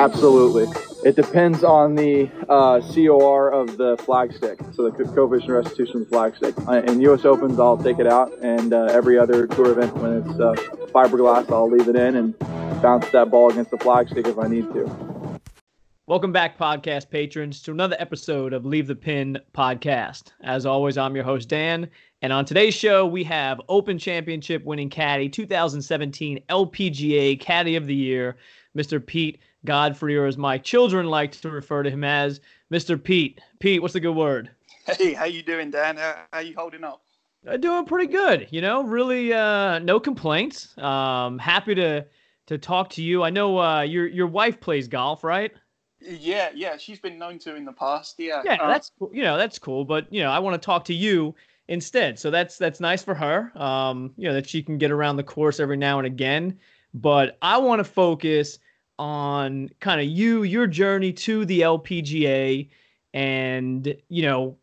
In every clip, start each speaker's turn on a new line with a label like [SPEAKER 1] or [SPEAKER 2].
[SPEAKER 1] Absolutely. It depends on the uh, COR of the flagstick, so the coefficient restitution of the flag stick. Uh, in U.S. Opens, I'll take it out, and uh, every other tour event, when it's uh, fiberglass, I'll leave it in and bounce that ball against the flagstick if I need to.
[SPEAKER 2] Welcome back, podcast patrons, to another episode of Leave the Pin podcast. As always, I'm your host, Dan, and on today's show, we have Open Championship winning caddy, 2017 LPGA Caddy of the Year, Mr. Pete Godfrey, or as my children like to refer to him as, Mr. Pete. Pete, what's the good word?
[SPEAKER 3] Hey, how you doing, Dan? How, how you holding up?
[SPEAKER 2] Uh, doing pretty good. You know, really, uh, no complaints. Um, happy to to talk to you. I know uh, your your wife plays golf, right?
[SPEAKER 3] Yeah, yeah, she's been known to in the past. Yeah,
[SPEAKER 2] yeah, uh, that's you know that's cool. But you know, I want to talk to you instead. So that's that's nice for her. Um, you know that she can get around the course every now and again. But I want to focus on kind of you, your journey to the LPGA, and you know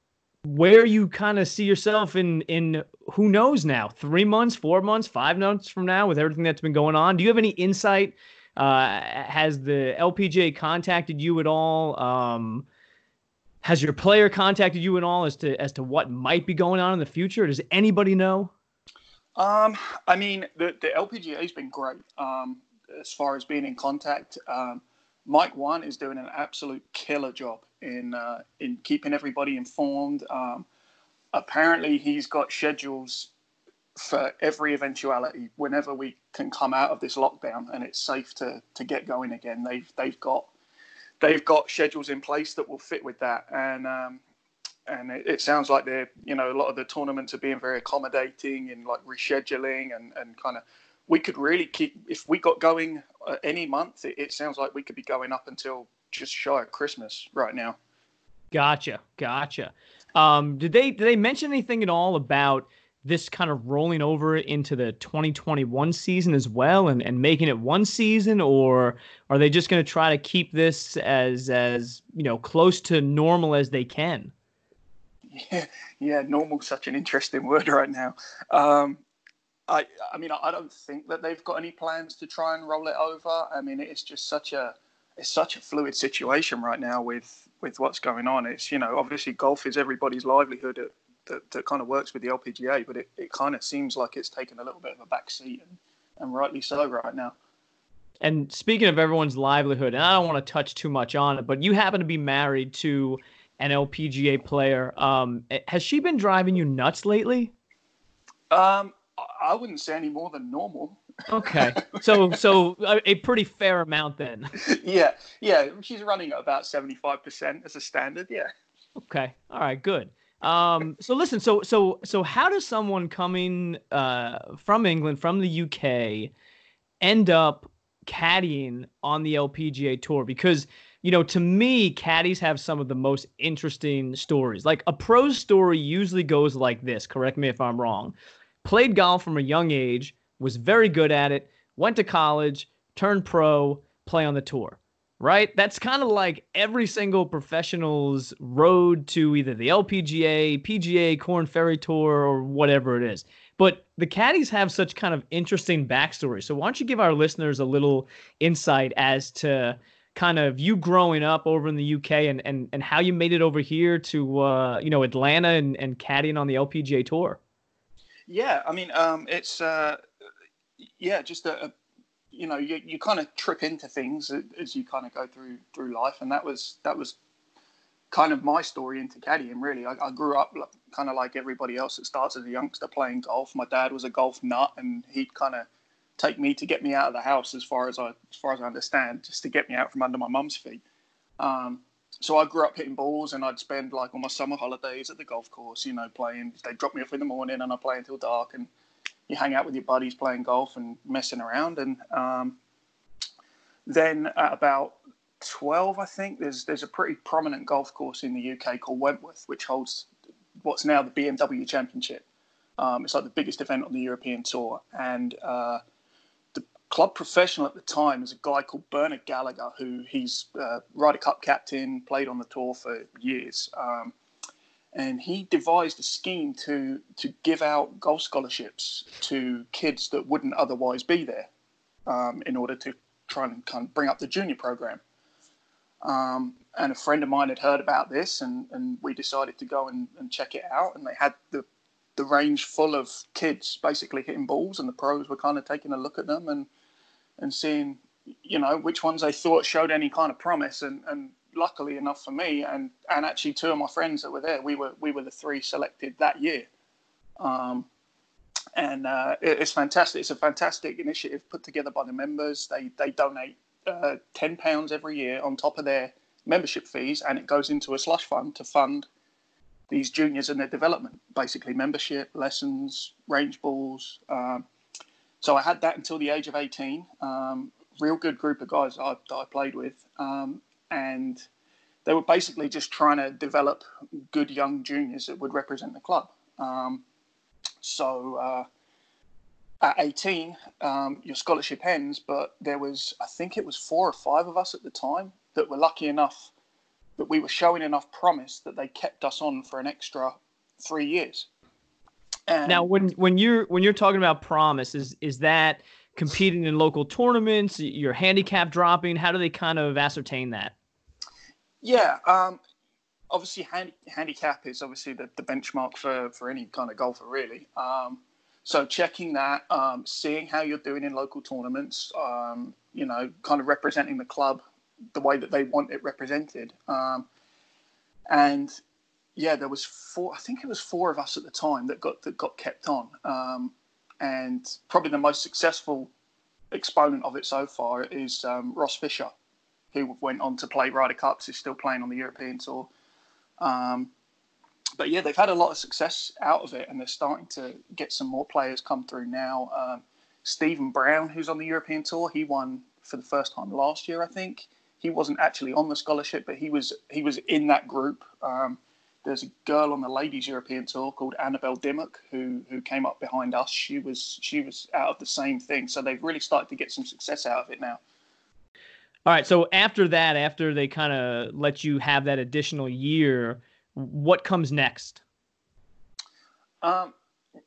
[SPEAKER 2] where you kind of see yourself in in who knows now three months four months five months from now with everything that's been going on do you have any insight uh, has the lpga contacted you at all um, has your player contacted you at all as to as to what might be going on in the future? Does anybody know?
[SPEAKER 3] Um, I mean, the the LPGA has been great um, as far as being in contact. Um, Mike Whan is doing an absolute killer job in uh, in keeping everybody informed. Um, apparently, he's got schedules for every eventuality. Whenever we can come out of this lockdown and it's safe to to get going again, they've they've got they've got schedules in place that will fit with that. And um, and it, it, sounds like they're you know a lot of the tournaments are being very accommodating and like rescheduling and and kind of we could really keep if we got going uh, any month. It, it sounds like we could be going up until just shy of Christmas right now.
[SPEAKER 2] Gotcha, gotcha. Um, did they did they mention anything at all about this kind of rolling over into the 2021 season as well and, and making it one season or are they just going to try to keep this as as you know close to normal as they can
[SPEAKER 3] yeah yeah normal such an interesting word right now. Um, i i mean i don't think that they've got any plans to try and roll it over. I mean it's just such a it's such a fluid situation right now with with what's going on. It's you know obviously golf is everybody's livelihood at that, that kind of works with the LPGA, but it, it kind of seems like it's taken a little bit of a back seat, and, and rightly so right now.
[SPEAKER 2] And speaking of everyone's livelihood, and I don't want to touch too much on it, but you happen to be married to an LPGA player. Um, has she been driving you nuts lately?
[SPEAKER 3] Um, I wouldn't say any more than normal.
[SPEAKER 2] okay, so so a, a pretty fair amount then.
[SPEAKER 3] yeah, yeah, she's running at about seventy five percent as a standard. Yeah.
[SPEAKER 2] Okay. All right. Good. Um, so listen, so so so how does someone coming uh, from England, from the UK, end up caddying on the LPGA tour? Because you know, to me, caddies have some of the most interesting stories. Like a pro story usually goes like this. Correct me if I'm wrong. Played golf from a young age, was very good at it, went to college, turned pro, play on the tour right? That's kind of like every single professional's road to either the LPGA, PGA, Korn Ferry Tour, or whatever it is. But the caddies have such kind of interesting backstory. So why don't you give our listeners a little insight as to kind of you growing up over in the UK and and, and how you made it over here to uh, you know Atlanta and, and caddying on the LPGA tour?
[SPEAKER 3] Yeah, I mean, um, it's uh, yeah, just a, a you know you, you kind of trip into things as you kind of go through through life and that was that was kind of my story into caddying really I, I grew up kind of like everybody else that starts as a youngster playing golf my dad was a golf nut and he'd kind of take me to get me out of the house as far as I as far as I understand just to get me out from under my mum's feet um, so I grew up hitting balls and I'd spend like all my summer holidays at the golf course you know playing they'd drop me off in the morning and I play until dark and you hang out with your buddies playing golf and messing around. And um, then at about 12, I think, there's there's a pretty prominent golf course in the UK called Wentworth, which holds what's now the BMW Championship. Um, it's like the biggest event on the European Tour. And uh, club professional at the time is a guy called Bernard Gallacher, who he's uh, Ryder Cup captain, played on the tour for years. Um, and he devised a scheme to to give out golf scholarships to kids that wouldn't otherwise be there, um, in order to try and kind of bring up the junior program. Um, and a friend of mine had heard about this, and, and we decided to go and, and check it out. And they had the the range full of kids basically hitting balls, and the pros were kind of taking a look at them and and seeing, you know, which ones they thought showed any kind of promise. And, and luckily enough for me, and and actually two of my friends that were there, we were we were the three selected that year. Um, and uh, it, it's fantastic. It's a fantastic initiative put together by the members. They they donate uh, ten pounds every year on top of their membership fees, and it goes into a slush fund to fund these juniors and their development, basically membership, lessons, range balls. Um, so I had that until the age of 18. Um, real good group of guys I, I played with. Um, and they were basically just trying to develop good young juniors that would represent the club. Um, so uh, at 18, um, your scholarship ends, but there was, I think it was four or five of us at the time that were lucky enough that we were showing enough promise that they kept us on for an extra three years.
[SPEAKER 2] And now, when when you're when you're talking about promise, is is that competing in local tournaments, your handicap dropping? How do they kind of ascertain that?
[SPEAKER 3] Yeah, um, obviously, hand, handicap is obviously the, the benchmark for for any kind of golfer, really. Um, so checking that, um, seeing how you're doing in local tournaments, um, you know, kind of representing the club the way that they want it represented. Um, and yeah, there was four. I think it was four of us at the time that got that got kept on. Um, and probably the most successful exponent of it so far is um, Ross Fisher, who went on to play Ryder Cups. Is still playing on the European tour. Um, but yeah, they've had a lot of success out of it, and they're starting to get some more players come through now. Um, Stephen Brown, who's on the European tour, he won for the first time last year, I think he wasn't actually on the scholarship, but he was he was in that group. Um, there's a girl on the ladies European tour called Annabel Dimmock who who came up behind us. She was she was out of the same thing, so they've really started to get some success out of it now.
[SPEAKER 2] All right, so after that, after they kind of let you have that additional year, what comes next?
[SPEAKER 3] Um,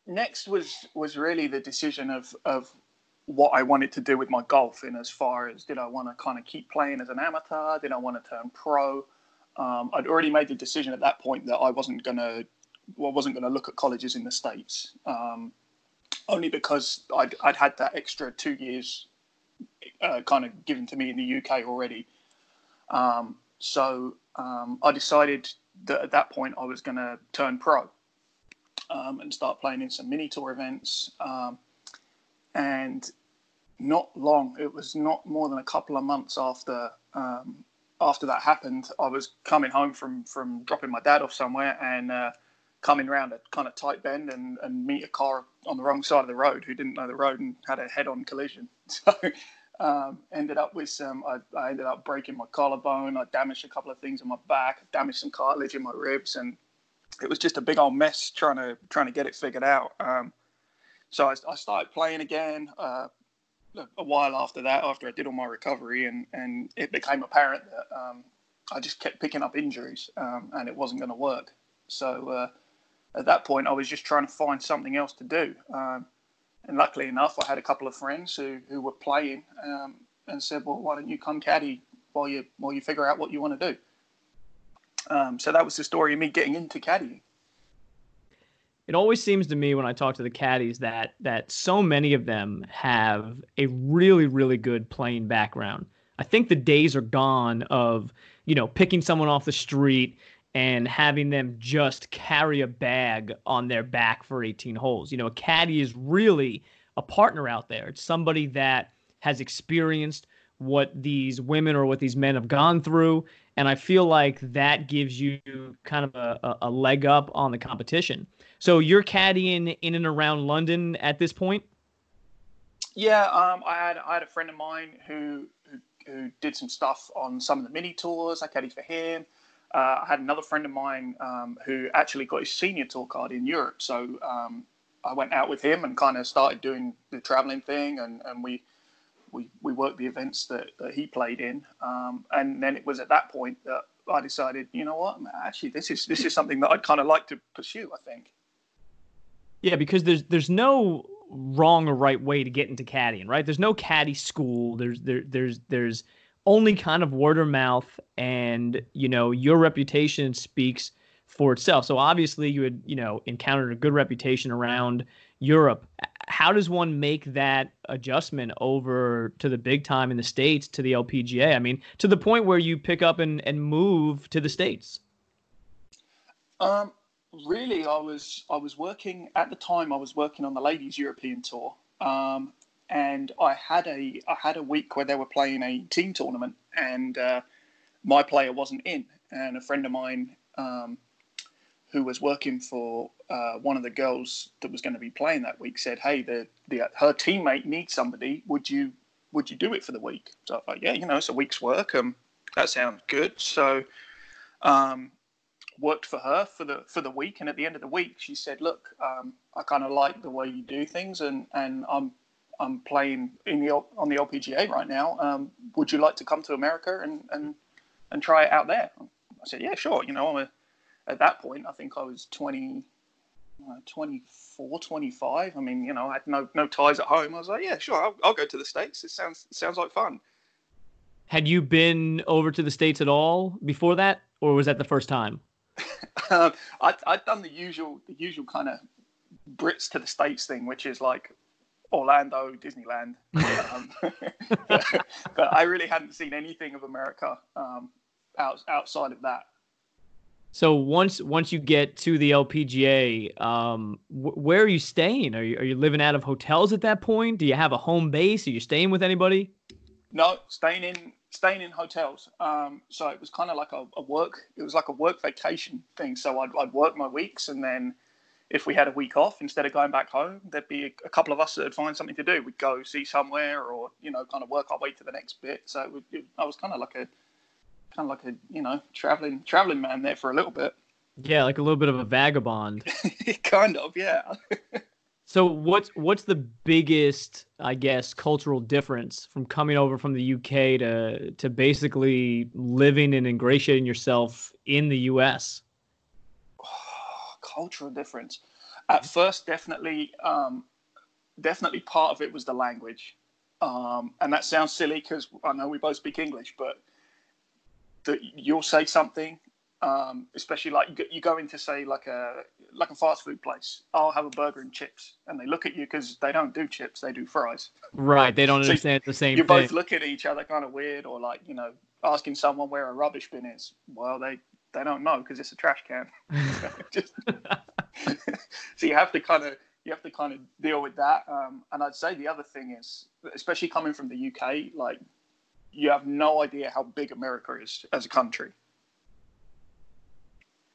[SPEAKER 3] next was was really the decision of of what I wanted to do with my golf in as far as did I want to kind of keep playing as an amateur? Did I want to turn pro? Um, I'd already made the decision at that point that I wasn't gonna, well, wasn't gonna look at colleges in the states, um, only because I'd, I'd had that extra two years uh, kind of given to me in the UK already. Um, so um, I decided that at that point I was gonna turn pro um, and start playing in some mini tour events. Um, and not long. It was not more than a couple of months after um, after that happened. I was coming home from from dropping my dad off somewhere and uh, coming around a kind of tight bend and, and meet a car on the wrong side of the road who didn't know the road and had a head-on collision. So um, ended up with some. I, I, ended up breaking my collarbone. I damaged a couple of things in my back. damaged some cartilage in my ribs, and it was just a big old mess trying to trying to get it figured out. Um, so I, I, started playing again. Uh, a while after that, after I did all my recovery, and, and it became apparent that um, I just kept picking up injuries um, and it wasn't going to work. So uh, at that point, I was just trying to find something else to do. Um, and luckily enough, I had a couple of friends who, who were playing um, and said, "Well, why don't you come caddy while you while you figure out what you want to do?" Um, so that was the story of me getting into caddying
[SPEAKER 2] it always seems to me when I talk to the caddies that that so many of them have a really really good playing background. I think the days are gone of you know picking someone off the street and having them just carry a bag on their back for 18 holes. You know, a caddy is really a partner out there. It's somebody that has experienced what these women or what these men have gone through. And I feel like that gives you kind of a, a leg up on the competition. So you're caddying in and around London at this point.
[SPEAKER 3] Yeah, um, I had I had a friend of mine who, who, who did some stuff on some of the mini tours. I caddied for him. Uh, I had another friend of mine um, who actually got his senior tour card in Europe. So um, I went out with him and kind of started doing the traveling thing, and, and we we we worked the events that, that he played in. Um, and then it was at that point that I decided, you know what, actually this is this is something that I'd kind of like to pursue. I think.
[SPEAKER 2] Yeah, because there's there's no wrong or right way to get into caddying, right? There's no caddy school. There's there there's there's only kind of word of mouth, and you know your reputation speaks for itself. So obviously you had you know encountered a good reputation around Europe. How does one make that adjustment over to the big time in the states to the LPGA? I mean, to the point where you pick up and, and move to the states.
[SPEAKER 3] Um, really, I was I was working at the time. I was working on the ladies European tour, um, and I had a I had a week where they were playing a team tournament, and uh, my player wasn't in, and a friend of mine um, who was working for uh, one of the girls that was going to be playing that week said, "Hey, the, the her teammate needs somebody. Would you would you do it for the week?" So I thought, "Yeah, you know, it's a week's work. Um, that sounds good." So, um, worked for her for the for the week, and at the end of the week, she said, "Look, um, I kind of like the way you do things, and and I'm I'm playing in the on the LPGA right now. Um, would you like to come to America and and and try it out there?" I said, "Yeah, sure. You know, I'm a, at that point, I think I was 20, uh, 24, 25. I mean, you know, I had no no ties at home. I was like, yeah, sure, I'll, I'll go to the states. It sounds it sounds like fun.
[SPEAKER 2] Had you been over to the states at all before that, or was that the first time?
[SPEAKER 3] um, I, I'd done the usual the usual kind of Brits to the states thing, which is like Orlando, Disneyland. um, but, but, I really hadn't seen anything of America um, out, outside of that.
[SPEAKER 2] So once once you get to the LPGA, um, wh- where are you staying? Are you are you living out of hotels at that point? Do you have a home base? Are you staying with anybody?
[SPEAKER 3] No, staying in staying in hotels. Um, so it was kind of like a, a, work. It was like a work vacation thing. So I'd, I'd work my weeks, and then if we had a week off, instead of going back home, there'd be a, a couple of us that'd find something to do. We'd go see somewhere, or you know, kind of work our way to the next bit. So it it, I was kind of like a kind of like a you know traveling traveling man there for a little bit.
[SPEAKER 2] Yeah, like a little bit of a vagabond.
[SPEAKER 3] kind of, yeah.
[SPEAKER 2] so what's what's the biggest, I guess, cultural difference from coming over from the UK to to basically living and ingratiating yourself in the US?
[SPEAKER 3] Oh, cultural difference. At first, definitely, um, definitely part of it was the language, um, and that sounds silly because I know we both speak English, but that you'll say something, um, especially like you go into say like a like a fast food place. I'll have a burger and chips, and they look at you because they don't do chips; they do fries.
[SPEAKER 2] Right, they don't so understand the same.
[SPEAKER 3] You
[SPEAKER 2] thing.
[SPEAKER 3] both look at each other kind of weird, or like you know, asking someone where a rubbish bin is. Well, they they don't know because it's a trash can. Just, so you have to kind of you have to kind of deal with that. Um, and I'd say the other thing is, especially coming from the UK, like you have no idea how big America is as a country.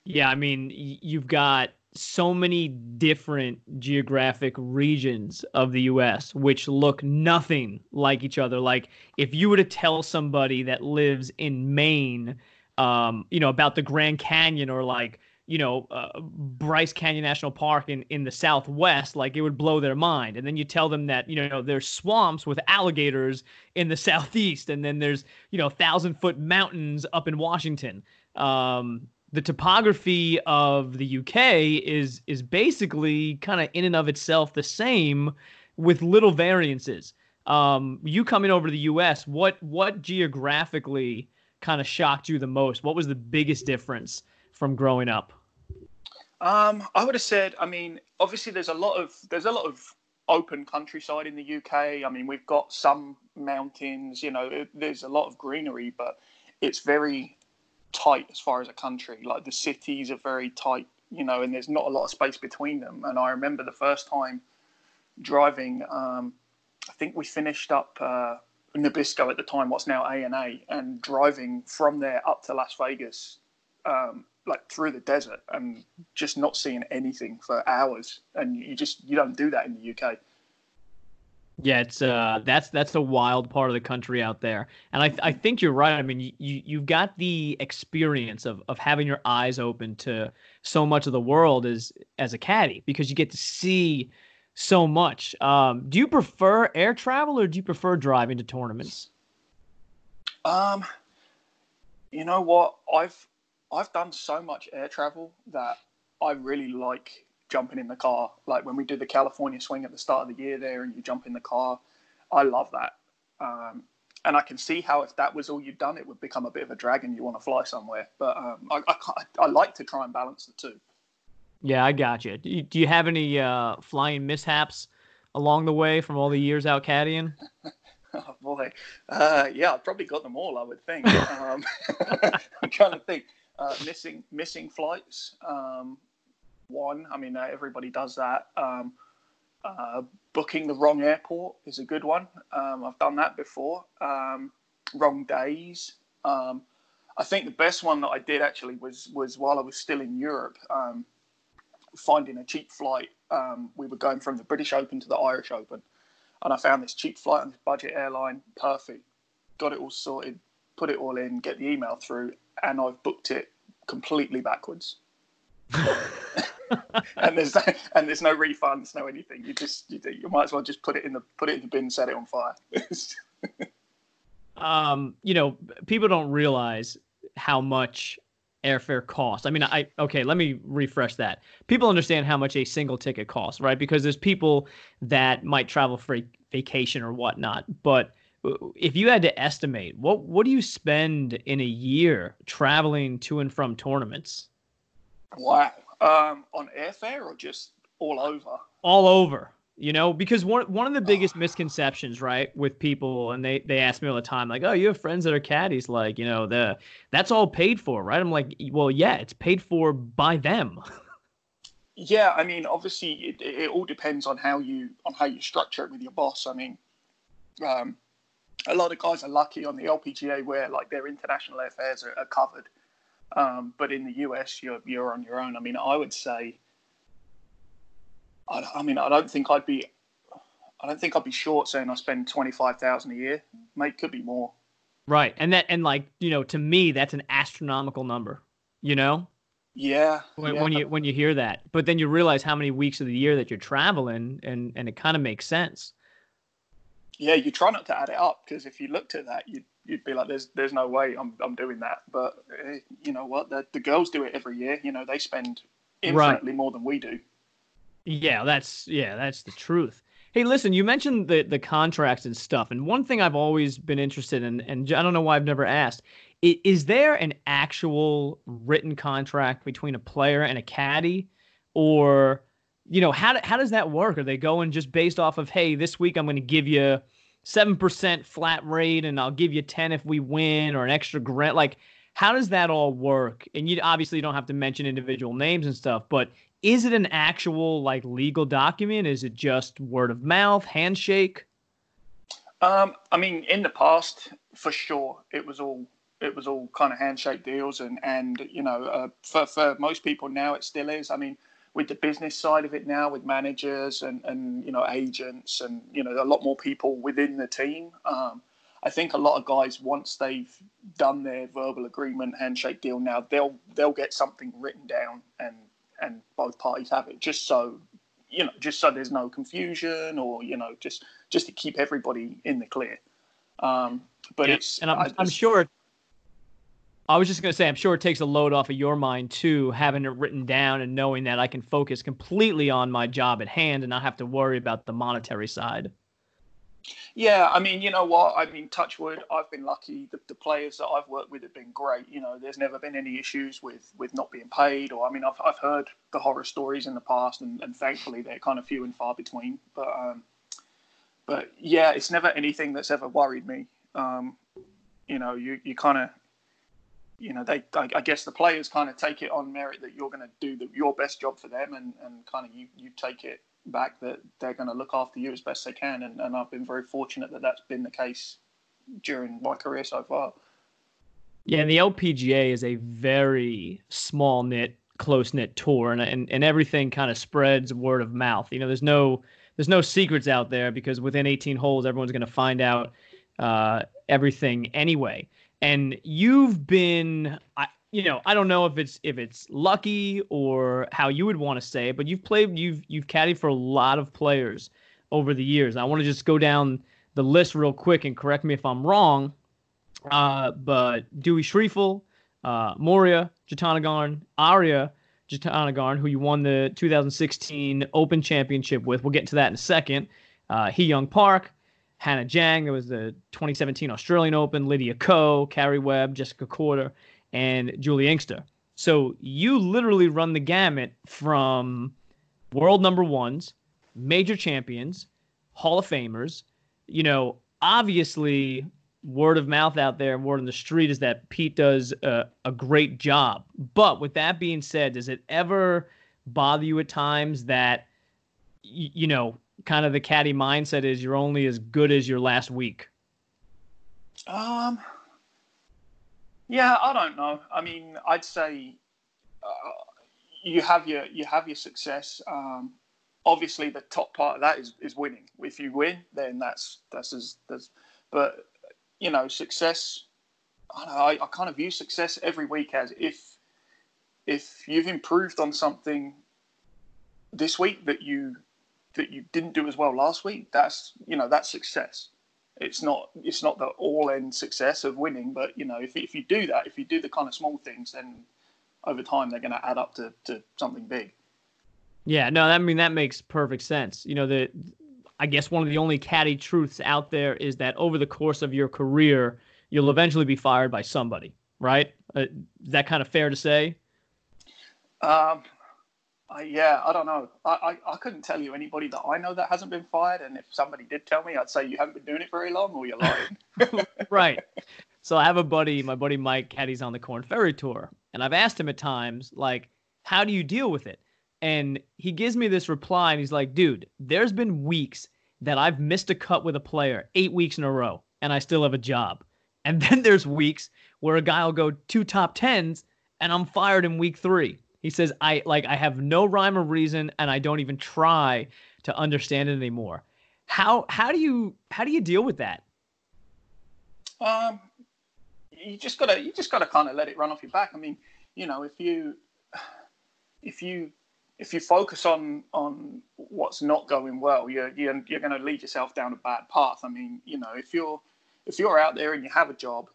[SPEAKER 2] Yeah, I mean, you've got so many different geographic regions of the US which look nothing like each other. Like if you were to tell somebody that lives in Maine, um, you know, about the Grand Canyon or like you know, uh, Bryce Canyon National Park in, in the Southwest, like it would blow their mind. And then you tell them that, you know, there's swamps with alligators in the Southeast, and then there's, you know, thousand foot mountains up in Washington. Um, the topography of the UK is is basically kind of in and of itself the same with little variances. Um, you coming over to the US, what what geographically kind of shocked you the most? What was the biggest difference? From growing up?
[SPEAKER 3] Um, I would have said. I mean, obviously, there's a lot of there's a lot of open countryside in the UK. I mean, we've got some mountains. You know, there's a lot of greenery, but it's very tight as far as a country. Like the cities are very tight. You know, and there's not a lot of space between them. And I remember the first time driving. Um, I think we finished up. Uh, Nabisco at the time, what's now ANA, and driving from there up to Las Vegas um, like through the desert and just not seeing anything for hours, and you just you don't do that in the UK.
[SPEAKER 2] Yeah, it's uh that's that's a wild part of the country out there. And I I think you're right. I mean, you you've got the experience of of having your eyes open to so much of the world as as a caddy because you get to see so much. Um do you prefer air travel or do you prefer driving to tournaments?
[SPEAKER 3] Um you know what? I've I've done so much air travel that I really like jumping in the car. Like when we do the California swing at the start of the year there, and you jump in the car, I love that. Um, and I can see how if that was all you'd done, it would become a bit of a drag, and you want to fly somewhere. But um, I, I, I like to try and balance the two.
[SPEAKER 2] Yeah, I got you. Do you, do you have any uh, flying mishaps along the way from all the years out caddying?
[SPEAKER 3] oh boy, uh, yeah, I've probably got them all. I would think. um, I'm trying to think. Uh, missing missing flights. Um, one, I mean, everybody does that. Um, uh, booking the wrong airport is a good one. Um, I've done that before. Um, wrong days. Um, I think the best one that I did actually was was while I was still in Europe, um, finding a cheap flight. We were going from the British Open to the Irish Open, and I found this cheap flight on this budget airline. Perfect. Got it all sorted. Put it all in. Get the email through, and I've booked it completely backwards. and there's and there's no refunds, no anything. You just you, you might as well just put it in the put it in the bin, set it on fire.
[SPEAKER 2] um, you know, people don't realize how much airfare costs. I mean, I okay, let me refresh that. People understand how much a single ticket costs, right? Because there's people that might travel for a vacation or whatnot, but if you had to estimate, what what do you spend in a year traveling to and from tournaments?
[SPEAKER 3] Wow. Um, on airfare or just all over?
[SPEAKER 2] All over. You know, because one one of the biggest misconceptions, right, with people, and they they ask me all the time, like, "Oh, you have friends that are caddies, like, you know, the that's all paid for, right?" I'm like, "Well, yeah, it's paid for by them."
[SPEAKER 3] yeah, I mean, obviously, it, it all depends on how you on how you structure it with your boss. I mean, um, a lot of guys are lucky on the LPGA where like their international affairs are, are covered. Um, but in the US, you're you're on your own. I mean, I would say. I, I mean, I don't think I'd be. I don't think I'd be short saying I spend twenty five thousand a year. Mate, could be more.
[SPEAKER 2] Right, and that and like you know, to me, that's an astronomical number. You know.
[SPEAKER 3] Yeah
[SPEAKER 2] when,
[SPEAKER 3] yeah.
[SPEAKER 2] when, you when you hear that, but then you realize how many weeks of the year that you're traveling, and and it kind of makes sense.
[SPEAKER 3] Yeah, you try not to add it up because if you looked at that, you'd you'd be like, "There's there's no way I'm I'm doing that." But uh, you know what? The the girls do it every year. You know, they spend infinitely right. more than we do.
[SPEAKER 2] Yeah, that's yeah, that's the truth. Hey, listen, you mentioned the the contracts and stuff, and one thing I've always been interested in, and I don't know why I've never asked, is, is there an actual written contract between a player and a caddy, or you know how how does that work? Are they going just based off of hey, this week I'm going to give you seven percent flat rate, and I'll give you ten if we win, or an extra grant. Like, how does that all work? And you obviously don't have to mention individual names and stuff, but is it an actual like legal document? Is it just word of mouth, handshake?
[SPEAKER 3] Um, I mean, in the past, for sure, it was all it was all kind of handshake deals, and and you know, uh, for for most people now, it still is. I mean, with the business side of it now, with managers and, and you know agents and you know a lot more people within the team. Um, I think a lot of guys once they've done their verbal agreement handshake deal now they'll they'll get something written down and and both parties have it just so you know just so there's no confusion or you know just just to keep everybody in the clear. Um, but yeah. it's
[SPEAKER 2] and I'm, I'm sure I was just going to say, I'm sure it takes a load off of your mind too, having it written down and knowing that I can focus completely on my job at hand and not have to worry about the monetary side.
[SPEAKER 3] Yeah, I mean, you know what? I mean, touchwood, I've been lucky. The, the players that I've worked with have been great. You know, there's never been any issues with, with not being paid, or I mean, I've, I've heard the horror stories in the past, and, and thankfully they're kind of few and far between. But um, but yeah, it's never anything that's ever worried me. Um, you know, you, you kind of you know, they I, I, guess the players kind of take it on merit that you're going to do the, your best job for them, and, and kind of you you take it back that they're going to look after you as best they can, and, and I've been very fortunate that that's been the case during my career so far.
[SPEAKER 2] Yeah, and the LPGA is a very small knit, close knit tour, and, and and everything kind of spreads word of mouth. You know, there's no there's no secrets out there because within 18 holes, everyone's going to find out uh, everything anyway and you've been I, you know i don't know if it's if it's lucky or how you would want to say it but you've played you've you've caddied for a lot of players over the years i want to just go down the list real quick and correct me if i'm wrong uh, but Dewi Schreefel, uh, Moriya Jutanugarn, Ariya Jutanugarn, who you won the 2016 Open Championship with. We'll get to that in a second. Uh, Hee Young Park, Ha Na Jang. There was the 2017 Australian Open, Lydia Ko, Karrie Webb, Jessica Korda, and Juli Inkster. So you literally run the gamut from world number ones, major champions, Hall of Famers. You know, obviously, word of mouth out there, word on the street is that Pete does a, a great job. But with that being said, does it ever bother you at times that, y- you know, kind of the caddy mindset is you're only as good as your last week?
[SPEAKER 3] Um, yeah, I don't know. I mean, I'd say uh, you have your you have your success. Um, obviously, the top part of that is, is winning. If you win, then that's that's as that's. But you know, success. I, know, I, I kind of view success every week as if if you've improved on something this week that you that you didn't do as well last week. That's you know that's success it's not it's not the all end success of winning, but you know if if you do that, if you do the kind of small things, then over time they're going to add up to to something big.
[SPEAKER 2] Yeah, no, I mean that makes perfect sense. You know, the I guess one of the only caddy truths out there is that over the course of your career, you'll eventually be fired by somebody, right? Uh, is that kind of fair to say?
[SPEAKER 3] Um, I, yeah, I don't know. I, I, I couldn't tell you anybody that I know that hasn't been fired. And if somebody did tell me, I'd say you haven't been doing it very long or you're lying.
[SPEAKER 2] right. So I have a buddy, my buddy Mike, caddies on the Korn Ferry Tour. And I've asked him at times, like, how do you deal with it? And he gives me this reply and he's like, dude, there's been weeks that I've missed a cut with a player eight weeks in a row and I still have a job. And then there's weeks where a guy will go two top tens and I'm fired in week three. He says, I like I have no rhyme or reason and I don't even try to understand it anymore. How how do you how do you deal with that?
[SPEAKER 3] Um you just gotta you just gotta kinda let it run off your back. I mean, you know, if you if you if you focus on on what's not going well, you're you're, you're going to lead yourself down a bad path. I mean, you know, if you're if you're out there and you have a job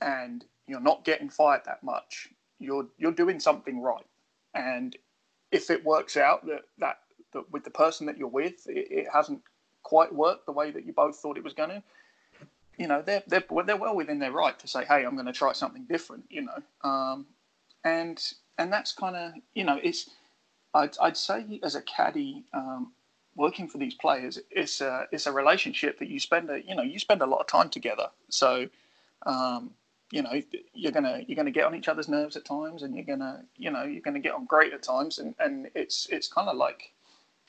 [SPEAKER 3] and you're not getting fired that much, you're you're doing something right. And if it works out that that, that with the person that you're with, it, it, hasn't quite worked the way that you both thought it was going to, you know, they're they're they're well within their right to say, hey, I'm going to try something different. You know, um, and and that's kind of you know, it's I'd I'd say as a caddy. Um, working for these players, it's a it's a relationship that you spend a you know you spend a lot of time together. So um, you know you're gonna you're gonna get on each other's nerves at times, and you're gonna you know you're gonna get on great at times, and and it's it's kind of like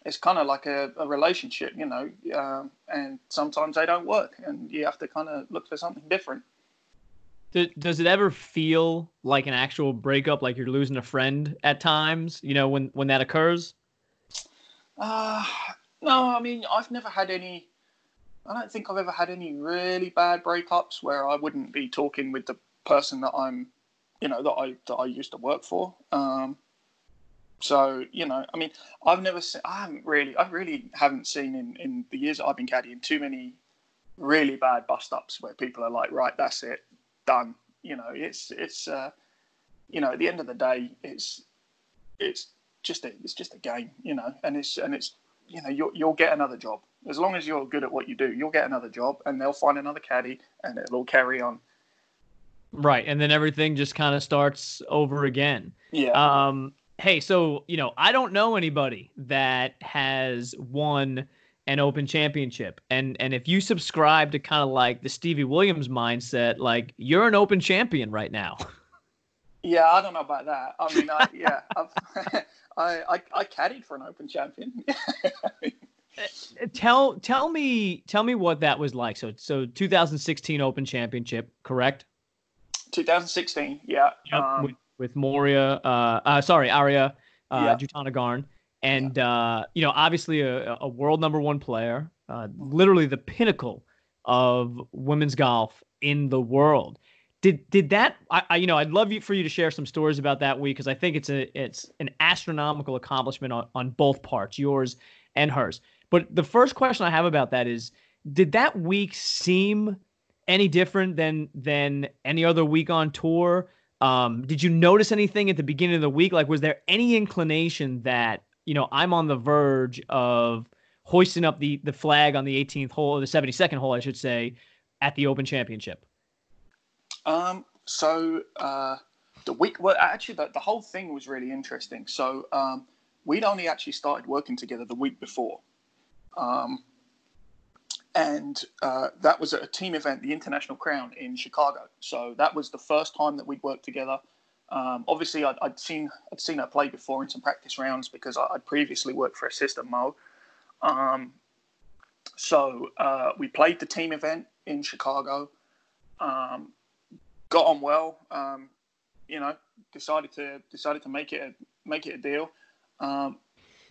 [SPEAKER 3] it's kind of like a, a, relationship, you know, um, and sometimes they don't work, and you have to kind of look for something different.
[SPEAKER 2] Does it ever feel like an actual breakup, like you're losing a friend at times? You know, when when that occurs.
[SPEAKER 3] Uh, no, I mean I've never had any I don't think I've ever had any really bad breakups where I wouldn't be talking with the person that I'm, you know, that I that I used to work for. Um, so you know, I mean, I've never seen, I haven't really, I really haven't seen in in the years I've been caddying too many really bad bust ups where people are like, right, that's it, done. You know, it's it's, uh, you know, at the end of the day, it's it's just a it's just a game, you know, and it's and it's you know you'll you'll get another job as long as you're good at what you do, you'll get another job and they'll find another caddy and it'll carry on.
[SPEAKER 2] Right. And then everything just kind of starts over again.
[SPEAKER 3] Yeah.
[SPEAKER 2] Um, hey, so, you know, I don't know anybody that has won an open championship. And and if you subscribe to kind of like the Stevie Williams mindset, like you're an open champion right now.
[SPEAKER 3] Yeah, I don't know about that. I mean, I, yeah, I, I I caddied for an open champion.
[SPEAKER 2] Tell tell me tell me what that was like. So so 2016 Open Championship, correct?
[SPEAKER 3] 2016, yeah.
[SPEAKER 2] Yep, um, with, with, Moriya, uh, uh, sorry, Ariya, uh, yeah. Jutanugarn, and yeah. uh, you know, obviously a, a world number one player, uh, literally the pinnacle of women's golf in the world. Did did that? I, I you know, I'd love you for you to share some stories about that week because I think it's a it's an astronomical accomplishment on, on both parts, yours and hers. But the first question I have about that is did that week seem any different than than any other week on tour? Um, did you notice anything at the beginning of the week? Like, was there any inclination that you know I'm on the verge of hoisting up the the flag on the 18th hole or the 72nd hole, I should say, at the Open Championship?
[SPEAKER 3] Um, so uh, the week, well, actually, the, the whole thing was really interesting. So um, we'd only actually started working together the week before. Um, and uh, that was at a team event, the International Crown in Chicago. So that was the first time that we'd worked together. Um, obviously, I'd, I'd, seen I'd seen her play before in some practice rounds because I, would previously worked for assistant Mo. Um, so uh, we played the team event in Chicago, um, got on well. Um, you know, decided to decided to make it a, make it a deal, um,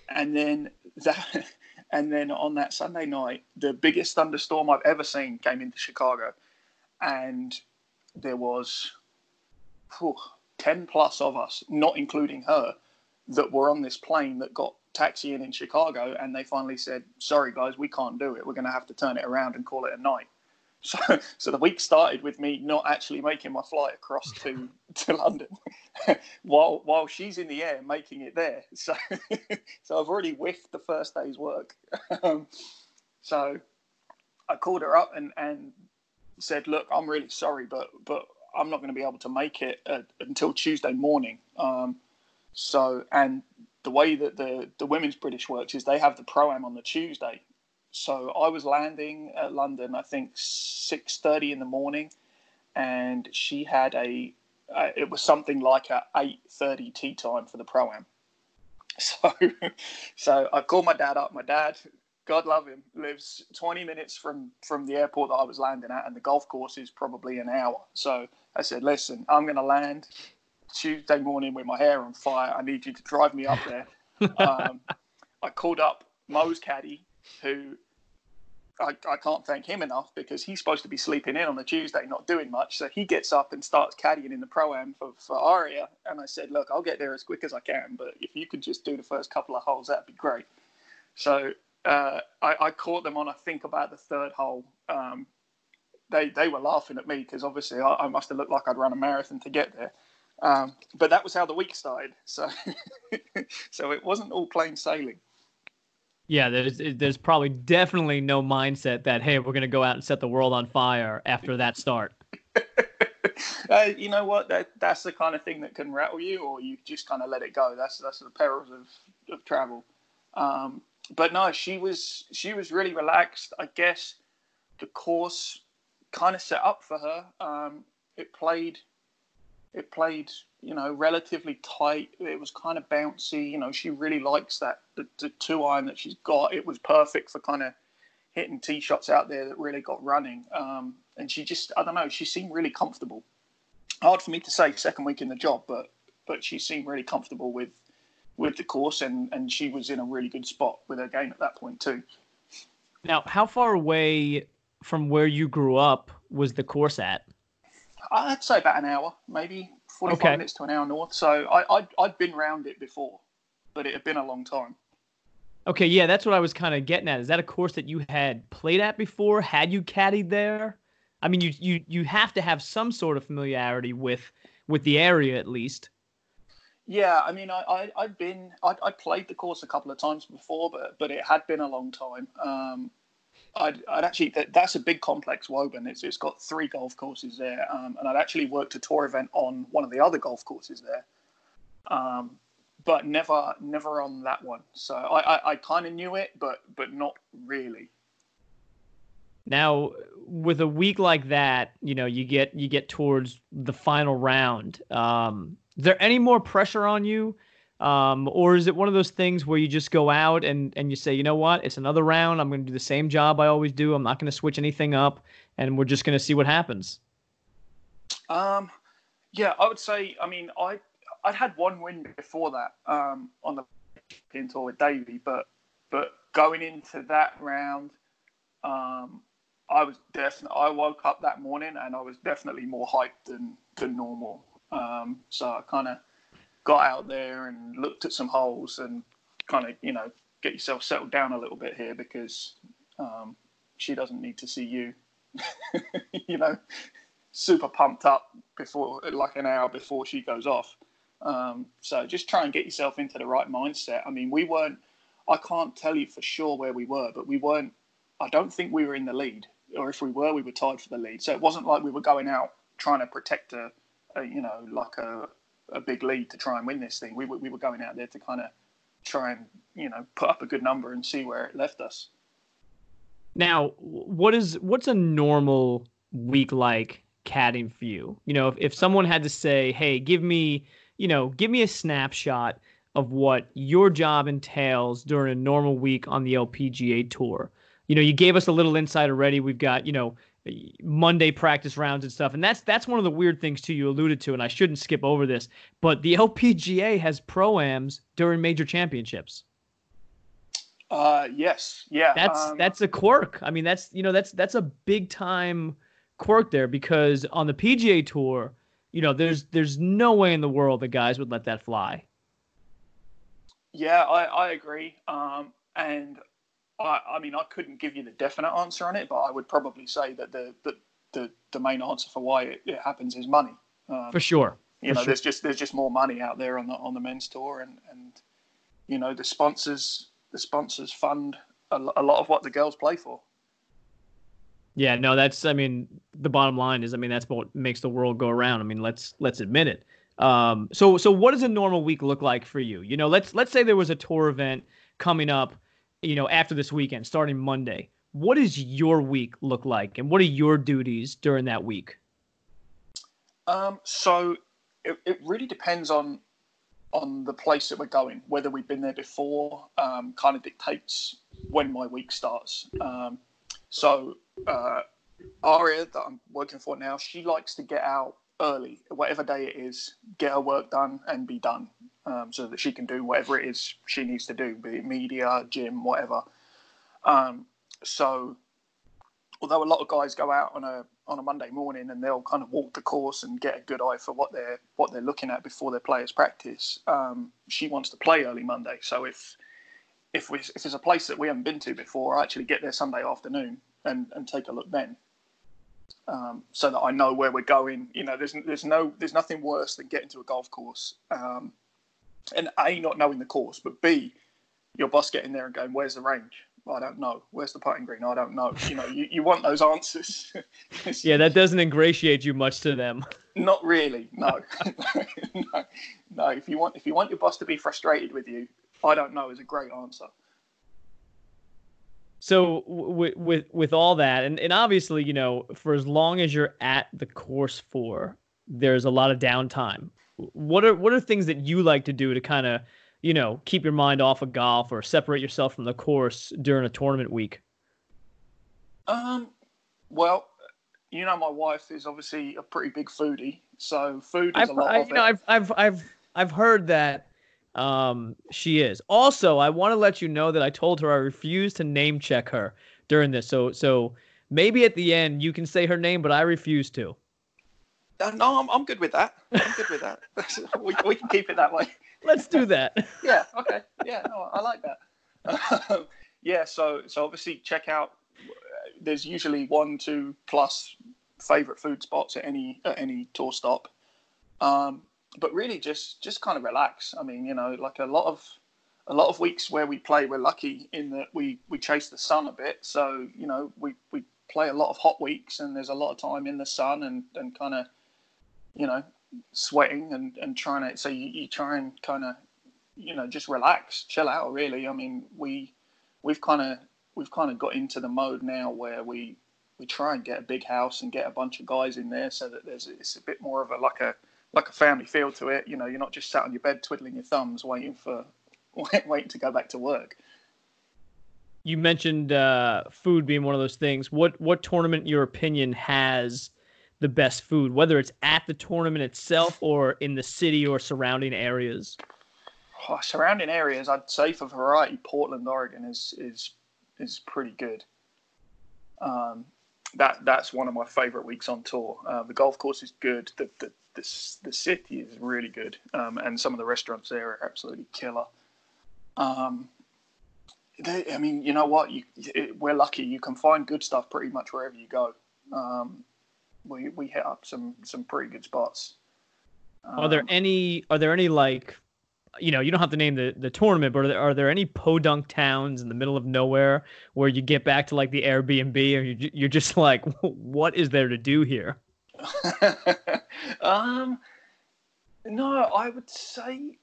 [SPEAKER 3] and then that and then on that Sunday night, the biggest thunderstorm I've ever seen came into Chicago, and there was. Whew, 10 plus of us, not including her, that were on this plane that got taxiing in Chicago. And they finally said, sorry, guys, we can't do it. We're going to have to turn it around and call it a night. So, so the week started with me not actually making my flight across to, to London while while she's in the air making it there. So, so I've already whiffed the first day's work. Um, so I called her up and, and said, look, I'm really sorry, but but I'm not going to be able to make it uh, until Tuesday morning. Um, so, and the way that the, the women's British works is they have the pro am on the Tuesday. So I was landing at London, I think six thirty in the morning, and she had a uh, it was something like a eight thirty tea time for the pro am. So, so I called my dad up. My dad God love him, lives 20 minutes from from the airport that I was landing at, and the golf course is probably an hour. So I said, "Listen, I'm going to land Tuesday morning with my hair on fire. I need you to drive me up there." um, I called up Mo's caddy, who I, I can't thank him enough because he's supposed to be sleeping in on a Tuesday, not doing much. So he gets up and starts caddying in the pro am for, for Ariya. And I said, Look, I'll get there as quick as I can, but if you could just do the first couple of holes, that'd be great. So uh, I, I, caught them on I think about the third hole. Um, they they were laughing at me because obviously I, I, must have looked like I'd run a marathon to get there. Um, but that was how the week started. So so it wasn't all plain sailing.
[SPEAKER 2] Yeah, there's there's probably definitely no mindset that hey we're gonna go out and set the world on fire after that start.
[SPEAKER 3] uh, you know what? That that's the kind of thing that can rattle you, or you just kind of let it go. That's that's the perils of of travel. Um, but no, she was she was really relaxed. I guess the course kind of set up for her. Um, it played it played you know relatively tight. It was kind of bouncy. You know she really likes that the, the two iron that she's got. It was perfect for kind of hitting tee shots out there that really got running. Um, and she just I don't know she seemed really comfortable. Hard for me to say second week in the job, but but she seemed really comfortable with with the course, and and she was in a really good spot with her game at that point too.
[SPEAKER 2] Now, how far away from where you grew up was the course at?
[SPEAKER 3] I'd say about an hour, maybe forty-five okay. minutes to an hour north. So I, I'd, I'd been round it before, but it had been a long time.
[SPEAKER 2] Okay, yeah, that's what I was kind of getting at. Is that a course that you had played at before? Had you caddied there? I mean, you you you have to have some sort of familiarity with with the area at least.
[SPEAKER 3] Yeah, I mean, I, I had been I I played the course a couple of times before, but but it had been a long time. Um, I'd, I'd actually that, that's a big complex Woburn. It's it's got three golf courses there, um, and I'd actually worked a tour event on one of the other golf courses there, um, but never never on that one. So I I, I kind of knew it, but but not really.
[SPEAKER 2] Now, with a week like that, you know, you get you get towards the final round. Um, is there any more pressure on you? Um, or is it one of those things where you just go out and, and you say, you know what, it's another round. I'm going to do the same job I always do. I'm not going to switch anything up, and we're just going to see what happens.
[SPEAKER 3] Um, yeah, I would say. I mean, I I'd had one win before that um, on the European tour with Davey, but but going into that round, um, I was definitely. I woke up that morning and I was definitely more hyped than than normal. Um, so I kind of got out there and looked at some holes and kind of, you know, get yourself settled down a little bit here because um, she doesn't need to see you, you know, super pumped up before, like an hour before she goes off. Um, so just try and get yourself into the right mindset. I mean, we weren't. I can't tell you for sure where we were, but we weren't. I don't think we were in the lead, or if we were, we were tied for the lead. So it wasn't like we were going out trying to protect a, a you know, like a a big lead to try and win this thing. We were we were going out there to kind of try and you know put up a good number and see where it left us.
[SPEAKER 2] Now, what is what's a normal week like caddying for you? You know, if, if someone had to say, "Hey, give me, you know, give me a snapshot of what your job entails during a normal week on the LPGA tour." You know, you gave us a little insight already. We've got, you know, Monday practice rounds and stuff. And that's that's one of the weird things too you alluded to, and I shouldn't skip over this, but the LPGA has proams during major championships.
[SPEAKER 3] Uh yes. Yeah.
[SPEAKER 2] That's um, that's a quirk. I mean, that's you know, that's that's a big time quirk there because on the PGA tour, you know, there's there's no way in the world the guys would let that fly.
[SPEAKER 3] Yeah, I, I agree. Um, and I, I mean, I couldn't give you the definite answer on it, but I would probably say that the the, the, the main answer for why it, it happens is money.
[SPEAKER 2] Um, for sure.
[SPEAKER 3] You
[SPEAKER 2] for
[SPEAKER 3] know,
[SPEAKER 2] sure.
[SPEAKER 3] there's just there's just more money out there on the on the men's tour, and and you know the sponsors the sponsors fund a, a lot of what the girls play for.
[SPEAKER 2] Yeah, no, that's I mean the bottom line is I mean that's what makes the world go around. I mean let's let's admit it. Um, so so what does a normal week look like for you? You know, let's let's say there was a tour event coming up you know, after this weekend, starting Monday. What does your week look like, and what are your duties during that week?
[SPEAKER 3] Um, so it, it really depends on on the place that we're going. Whether we've been there before, um, kind of dictates when my week starts. Um, so uh, Ariya that I'm working for now, she likes to get out early, whatever day it is, get her work done and be done um, so that she can do whatever it is she needs to do, be it media, gym, whatever. Um, so, although a lot of guys go out on a on a Monday morning and they'll kind of walk the course and get a good eye for what they're what they're looking at before their players practice, um, she wants to play early Monday. So if if we if there's a place that we haven't been to before, I actually get there Sunday afternoon and, and take a look then. Um, so that I know where we're going. You know, there's there's no there's nothing worse than getting to a golf course um, and A, not knowing the course, but B, your boss getting there and going, "Where's the range?" I don't know. Where's the putting green? I don't know. You know, you, you want those answers.
[SPEAKER 2] yeah, that doesn't ingratiate you much to them.
[SPEAKER 3] Not really. No. no. No. If you want if you want your boss to be frustrated with you, I don't know is a great answer.
[SPEAKER 2] So with with with all that, and, and obviously, you know, for as long as you're at the course for, there's a lot of downtime what are what are things that you like to do to kind of you know keep your mind off of golf or separate yourself from the course during a tournament week?
[SPEAKER 3] Um well you know my wife is obviously a pretty big foodie so food is
[SPEAKER 2] I've,
[SPEAKER 3] a lot
[SPEAKER 2] I,
[SPEAKER 3] of
[SPEAKER 2] you
[SPEAKER 3] it.
[SPEAKER 2] know I've I've I've I've heard that um she is. Also I want to let you know that I told her I refuse to name check her during this so so maybe at the end you can say her name but I refuse to
[SPEAKER 3] no, I'm, I'm good with that. I'm good with that. we, we can keep it that way.
[SPEAKER 2] Let's do that.
[SPEAKER 3] yeah. Okay. Yeah. No, I like that. yeah. So so obviously check out. There's usually one, two plus favorite food spots at any at any tour stop. Um, but really, just just kind of relax. I mean, you know, like a lot of a lot of weeks where we play, we're lucky in that we we chase the sun a bit. So you know, we we play a lot of hot weeks, and there's a lot of time in the sun and and kind of you know, sweating and, and trying to, so you, you try and kind of, you know, just relax, chill out really. I mean, we, we've kind of, we've kind of got into the mode now where we, we try and get a big house and get a bunch of guys in there so that there's, it's a bit more of a, like a, like a family feel to it. You know, you're not just sat on your bed twiddling your thumbs waiting for, waiting to go back to work.
[SPEAKER 2] You mentioned uh, food being one of those things. What what tournament, your opinion, has the best food, whether it's at the tournament itself or in the city or surrounding areas?
[SPEAKER 3] Oh, surrounding areas, I'd say for variety, Portland, Oregon is is is pretty good. Um, that that's one of my favorite weeks on tour. Uh, the golf course is good. The the the, the city is really good, um, and some of the restaurants there are absolutely killer. Um, they, I mean, you know what? You, it, we're lucky. You can find good stuff pretty much wherever you go. Um, we we hit up some some pretty good spots.
[SPEAKER 2] Um, are there um, any are there any like you know, you don't have to name the, the tournament, but are there, are there any podunk towns in the middle of nowhere where you get back to like the Airbnb and you're, you're just like, what is there to do here?
[SPEAKER 3] um, no, I would say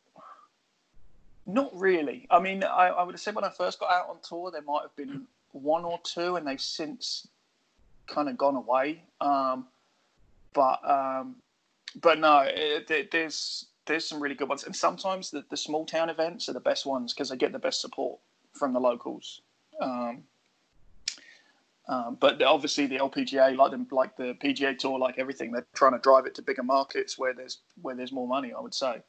[SPEAKER 3] not really. I mean, I, I would have said when I first got out on tour, there might have been one or two, and they've since kind of gone away. Um, but um, but no, it, it, there's there's some really good ones, and sometimes the, the small town events are the best ones because they get the best support from the locals. Um, um, but obviously, the LPGA, like the like the PGA Tour, like everything, they're trying to drive it to bigger markets where there's where there's more money. I would say.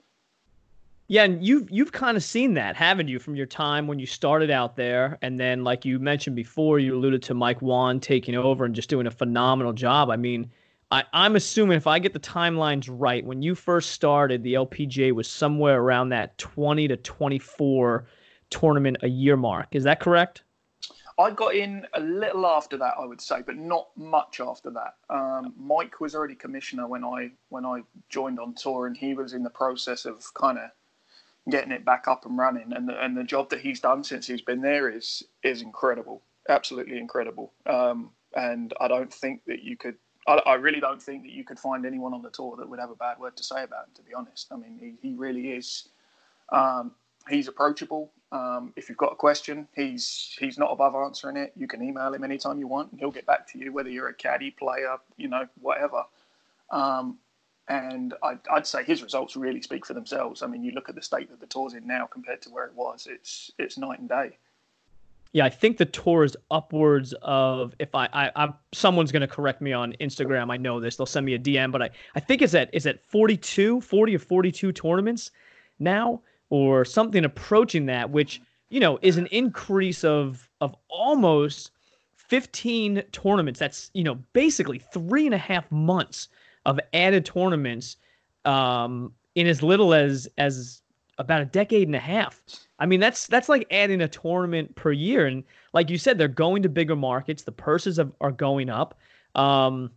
[SPEAKER 2] Yeah, and you've you've kind of seen that, haven't you, from your time when you started out there, and then like you mentioned before, you alluded to Mike Whan taking over and just doing a phenomenal job. I mean, I, I'm assuming if I get the timelines right, when you first started, the LPGA was somewhere around that 20 to 24 tournament a year mark. Is that correct?
[SPEAKER 3] I got in a little after that, I would say, but not much after that. Um, Mike was already commissioner when I when I joined on tour, and he was in the process of kind of getting it back up and running. And the, and the job that he's done since he's been there is is incredible, absolutely incredible. Um, and I don't think that you could I, I, really don't think that you could find anyone on the tour that would have a bad word to say about him. To be honest, I mean, he, he really is. Um, he's approachable. Um, if you've got a question, he's he's not above answering it. You can email him anytime you want, and he'll get back to you, whether you're a caddy, player, you know, whatever. Um, and I'd, I'd, say his results really speak for themselves. I mean, you look at the state that the tour's in now compared to where it was; it's it's night and day.
[SPEAKER 2] Yeah, I think the tour is upwards of if I, I I'm someone's gonna correct me on Instagram. I know this. They'll send me a DM, but I, I think it's at is at 42, 40 or 42 tournaments now, or something approaching that, which, you know, is an increase of of almost 15 tournaments. That's, you know, basically three and a half months of added tournaments um in as little as as about a decade and a half. I mean, that's that's like adding a tournament per year, and like you said, they're going to bigger markets. The purses have, are going up. Um,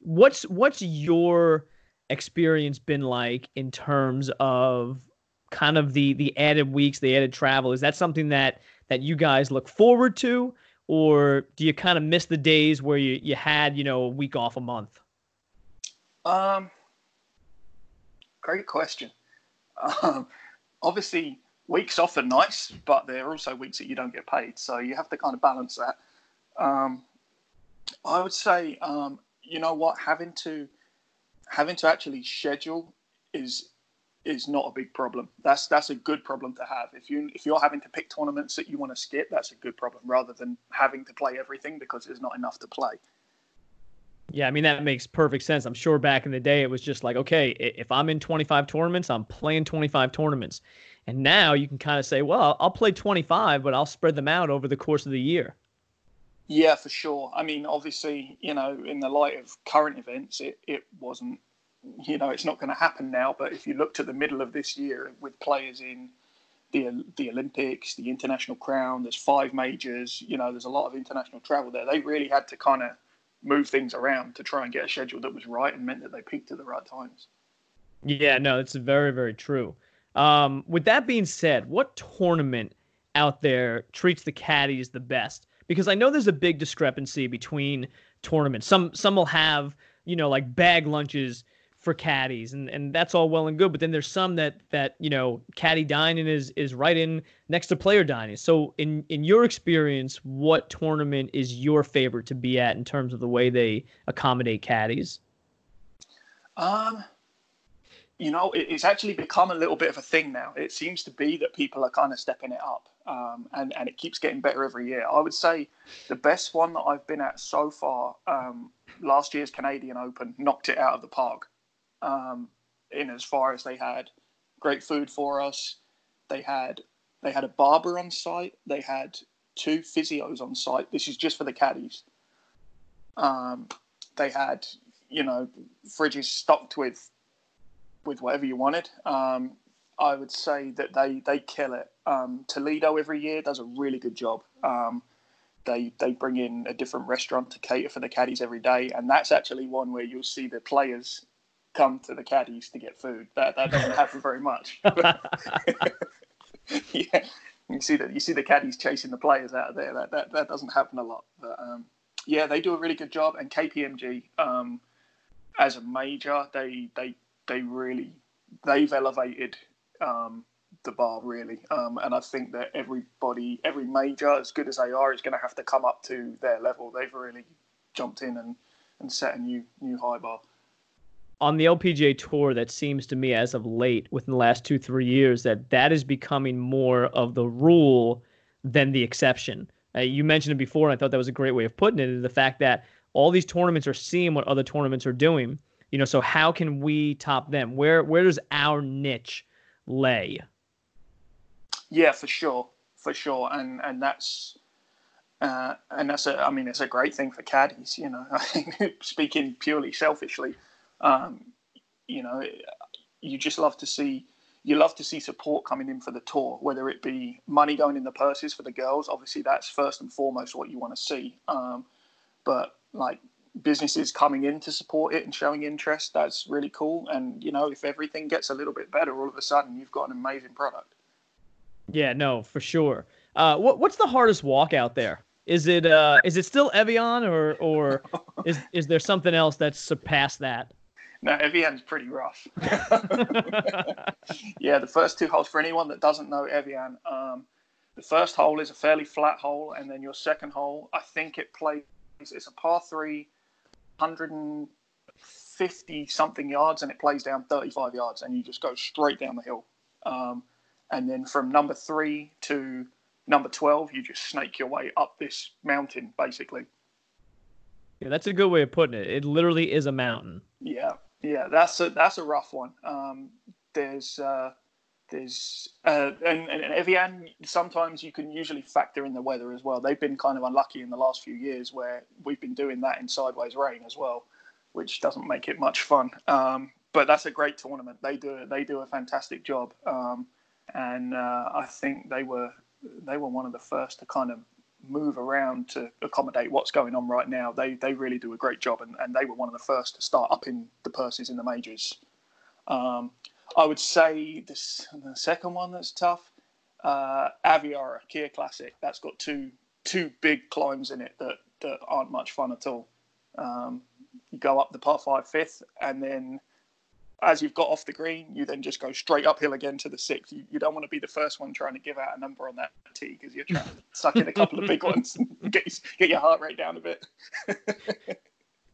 [SPEAKER 2] what's what's your experience been like in terms of kind of the the added weeks, the added travel? Is that something that that you guys look forward to, or do you kind of miss the days where you you had you know a week off a month?
[SPEAKER 3] Um, great question. Um, obviously weeks off are nice, but there are also weeks that you don't get paid. So you have to kind of balance that. Um, I would say, um, you know what, having to having to actually schedule is is not a big problem. That's that's a good problem to have. If you if you're having to pick tournaments that you want to skip, that's a good problem rather than having to play everything because there's not enough to play.
[SPEAKER 2] Yeah, I mean that makes perfect sense. I'm sure back in the day it was just like, okay, if I'm in 25 tournaments, I'm playing 25 tournaments. And now you can kind of say, well, I'll play 25, but I'll spread them out over the course of the year.
[SPEAKER 3] Yeah, for sure. I mean, obviously, you know, in the light of current events, it, it wasn't, you know, it's not going to happen now. But if you looked at the middle of this year with players in the the Olympics, the International Crown, there's five majors, you know, there's a lot of international travel there. They really had to kind of move things around to try and get a schedule that was right and meant that they peaked at the right times.
[SPEAKER 2] Yeah, no, it's very, very true. Um, with that being said, what tournament out there treats the caddies the best? Because I know there's a big discrepancy between tournaments. Some some will have you know like bag lunches for caddies, and, and that's all well and good. But then there's some that that you know caddy dining is is right in next to player dining. So in in your experience, what tournament is your favorite to be at in terms of the way they accommodate caddies?
[SPEAKER 3] Um, you know, it's actually become a little bit of a thing now. It seems to be that people are kind of stepping it up, um, and and it keeps getting better every year. I would say the best one that I've been at so far, um, last year's Canadian Open, knocked it out of the park. Um, in as far as they had great food for us, they had they had a barber on site, they had two physios on site. This is just for the caddies. Um, they had you know fridges stocked with with whatever you wanted. Um, I would say that they they kill it. Um, Toledo every year does a really good job. Um, they they bring in a different restaurant to cater for the caddies every day, and that's actually one where you'll see the players come to the caddies to get food. That that doesn't happen very much. yeah, you see that you see the caddies chasing the players out of there. That that, that doesn't happen a lot. But um, yeah, they do a really good job. And KPMG, um, as a major, they they they really they've elevated um, the bar really. Um, and I think that everybody, every major, as good as they are, is going to have to come up to their level. They've really jumped in and, and set a new new high bar.
[SPEAKER 2] On the LPGA tour, that seems to me, as of late, within the last two three years, that that is becoming more of the rule than the exception. Uh, you mentioned it before, and I thought that was a great way of putting it. The fact that all these tournaments are seeing what other tournaments are doing. You know, so how can we top them? Where where does our niche lay?
[SPEAKER 3] Yeah, for sure, for sure, and and that's uh, and that's a I mean it's a great thing for caddies. You know, speaking purely selfishly, um, you know, you just love to see you love to see support coming in for the tour, whether it be money going in the purses for the girls. Obviously, that's first and foremost what you want to see. Um, but like businesses coming in to support it and showing interest, that's really cool. And you know, if everything gets a little bit better, all of a sudden you've got an amazing product.
[SPEAKER 2] Yeah, no, for sure. Uh, what what's the hardest walk out there? Is it uh is it still Evian or or is is there something else that's surpassed that?
[SPEAKER 3] No, Evian's pretty rough. yeah, the first two holes for anyone that doesn't know Evian, um, the first hole is a fairly flat hole, and then your second hole, I think it plays. It's a par three, 150 something yards, and it plays down 35 yards, and you just go straight down the hill. Um, and then from number three to number 12 you just snake your way up this mountain basically
[SPEAKER 2] yeah that's a good way of putting it it literally is a mountain
[SPEAKER 3] yeah yeah that's a that's a rough one. Um, there's uh, there's uh, and, and Evian sometimes you can usually factor in the weather as well. They've been kind of unlucky in the last few years where we've been doing that in sideways rain as well which doesn't make it much fun. Um, but that's a great tournament. They do they do a fantastic job. Um, and uh, I think they were they were one of the first to kind of move around to accommodate what's going on right now. They they really do a great job, and, and they were one of the first to start upping the purses in the majors. Um, I would say this the second one that's tough, uh, Aviara Kia Classic. That's got two two big climbs in it that, that aren't much fun at all. Um, you go up the par five fifth, and then as you've got off the green, you then just go straight uphill again to the sixth. You, you don't want to be the first one trying to give out a number on that tee because you're trying to suck in a couple of big ones and get, get your heart rate down a bit.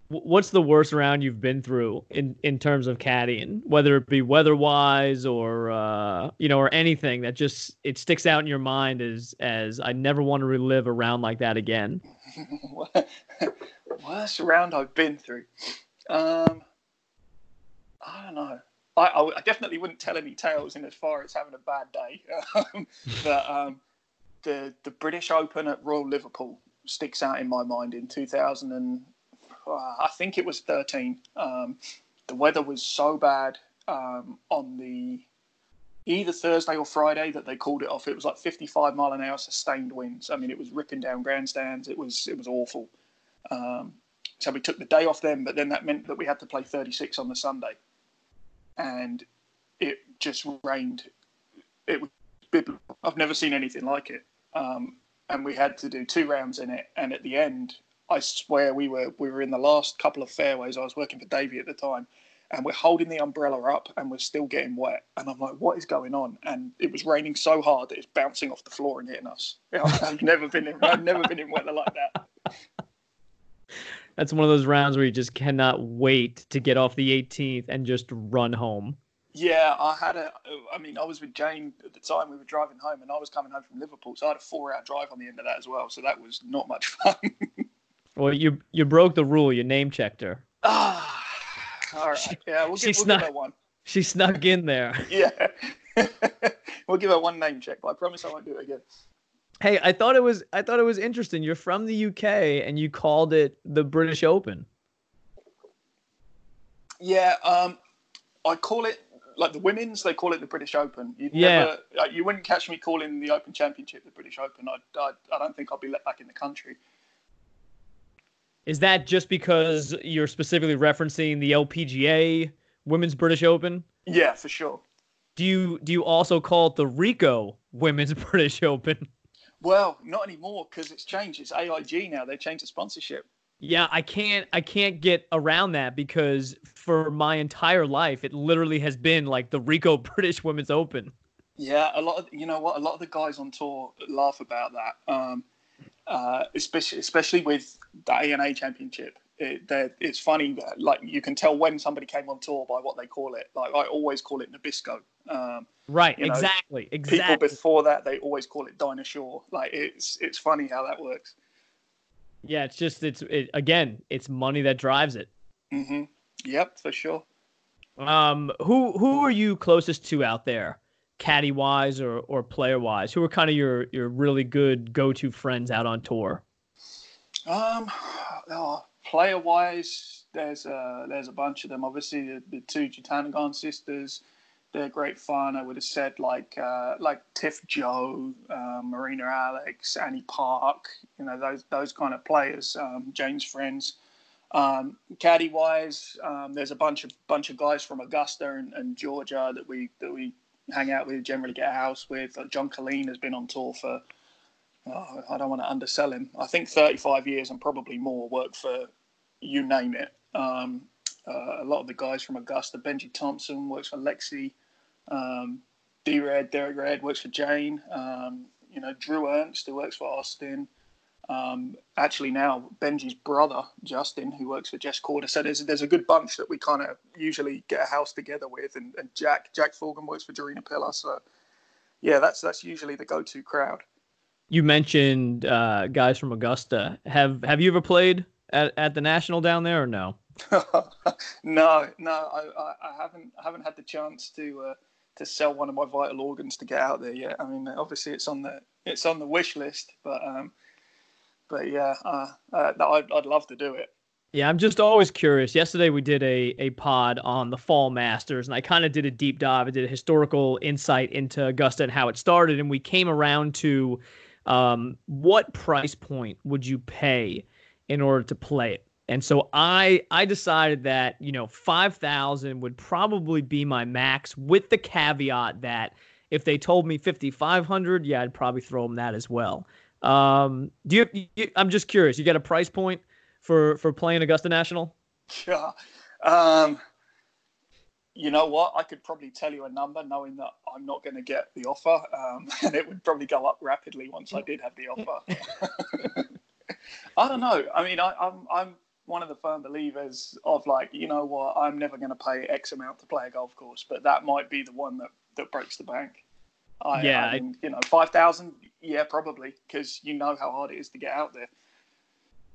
[SPEAKER 2] What's the worst round you've been through in, in terms of caddying, whether it be weather wise or uh, you know or anything that just it sticks out in your mind as as I never want to relive a round like that again.
[SPEAKER 3] worst round I've been through. Um, I don't know. I, I, definitely wouldn't tell any tales in as far as having a bad day. but um, the the British Open at Royal Liverpool sticks out in my mind in 2000 and uh, I think it was 13. Um, the weather was so bad um, on the either Thursday or Friday that they called it off. It was like 55 mile an hour sustained winds. I mean, it was ripping down grandstands. It was it was awful. Um, so we took the day off then, but then that meant that we had to play 36 on the Sunday and it just rained. It was biblical. I've never seen anything like it. Um, and we had to do two rounds in it. And at the end, I swear we were we were in the last couple of fairways. I was working for Davey at the time, and we're holding the umbrella up, and we're still getting wet. And I'm like, what is going on? And it was raining so hard that it's bouncing off the floor and hitting us. I've never been in I've never been in weather like that
[SPEAKER 2] that's one of those rounds where you just cannot wait to get off the 18th and just run home.
[SPEAKER 3] Yeah, I had a. I mean, I was with Jane at the time. We were driving home, and I was coming home from Liverpool, so I had a four-hour drive on the end of that as well. So that was not much fun.
[SPEAKER 2] well, you you broke the rule. You name checked her.
[SPEAKER 3] Ah, all right. Yeah, we'll, give, we'll give her one.
[SPEAKER 2] She snuck in there.
[SPEAKER 3] yeah, we'll give her one name check, but I promise I won't do it again.
[SPEAKER 2] Hey, I thought it was I thought it was interesting. You're from the UK and you called it the British Open.
[SPEAKER 3] Yeah, um, I call it like the women's. They call it the British Open.
[SPEAKER 2] You'd yeah,
[SPEAKER 3] never, you wouldn't catch me calling the Open Championship the British Open. I, I, I don't think I'll be let back in the country.
[SPEAKER 2] Is that just because you're specifically referencing the LPGA Women's British Open?
[SPEAKER 3] Yeah, for sure.
[SPEAKER 2] Do you do you also call it the Ricoh Women's British Open?
[SPEAKER 3] Well, not anymore because it's changed. It's AIG now. They changed the sponsorship.
[SPEAKER 2] Yeah, I can't I can't get around that because for my entire life it literally has been like the Ricoh British Women's Open.
[SPEAKER 3] Yeah, a lot of you know what a lot of the guys on tour laugh about that. Um, uh, especially especially with the ANA Championship. It, it's funny, like you can tell when somebody came on tour by what they call it. Like I always call it Nabisco. Um,
[SPEAKER 2] right, you know, exactly, exactly. People
[SPEAKER 3] before that they always call it Dinah Shore. Like it's it's funny how that works.
[SPEAKER 2] Yeah, it's just it's it, again, it's money that drives it.
[SPEAKER 3] Mm-hmm. Yep, for sure.
[SPEAKER 2] Um, who who are you closest to out there, caddy wise or or player wise? Who are kind of your your really good go to friends out on tour?
[SPEAKER 3] Um, oh, player wise, there's a there's a bunch of them. Obviously, the, the two Jutanugarn sisters, they're great fun. I would have said like uh, like Tiff Joh, um, Marina Alex, Annie Park. You know those those kind of players. Um, James friends. Um, caddy wise, um, there's a bunch of bunch of guys from Augusta and, and, Georgia that we that we hang out with, generally get a house with. Uh, John Colleen has been on tour for oh, I don't want to undersell him. I think 35 years and probably more. Worked for you name it. Um, uh, a lot of the guys from Augusta, Benji Thompson works for Lexi. Um, D Red, Derek Red works for Jane. Um, you know, Drew Ernst, who works for Austin. Um, actually, now Benji's brother, Justin, who works for Jess Korda. So there's, there's a good bunch that we kind of usually get a house together with. And, and Jack, Jack Fulgham works for Gerina Piller. So, yeah, that's that's usually the go to crowd
[SPEAKER 2] you mentioned uh, guys from Augusta. Have have you ever played at, at the national down there or no?
[SPEAKER 3] no, no, I, I, haven't I haven't had the chance to uh, to sell one of my vital organs to get out there yet. I mean, obviously it's on the it's on the wish list, but um, but yeah, uh, uh, I'd, I'd love to do it.
[SPEAKER 2] Yeah, I'm just always curious. Yesterday we did a a pod on the Fall Masters, and I kind of did a deep dive. I did a historical insight into Augusta and how it started, and we came around to um, what price point would you pay in order to play it? And so I I decided that you know five thousand would probably be my max, with the caveat that if they told me fifty five hundred, yeah, I'd probably throw them that as well. Um, do you, you? I'm just curious. You got a price point for for playing Augusta National?
[SPEAKER 3] Yeah. Um, you know what? I could probably tell you a number knowing that I'm not going to get the offer, um, and it would probably go up rapidly once I did have the offer. I don't know. I mean, I, I'm I'm one of the firm believers of like, you know what? I'm never going to pay X amount to play a golf course, but that might be the one that that breaks the bank. I, yeah, I mean, you know, five thousand. Yeah, probably because you know how hard it is to get out there.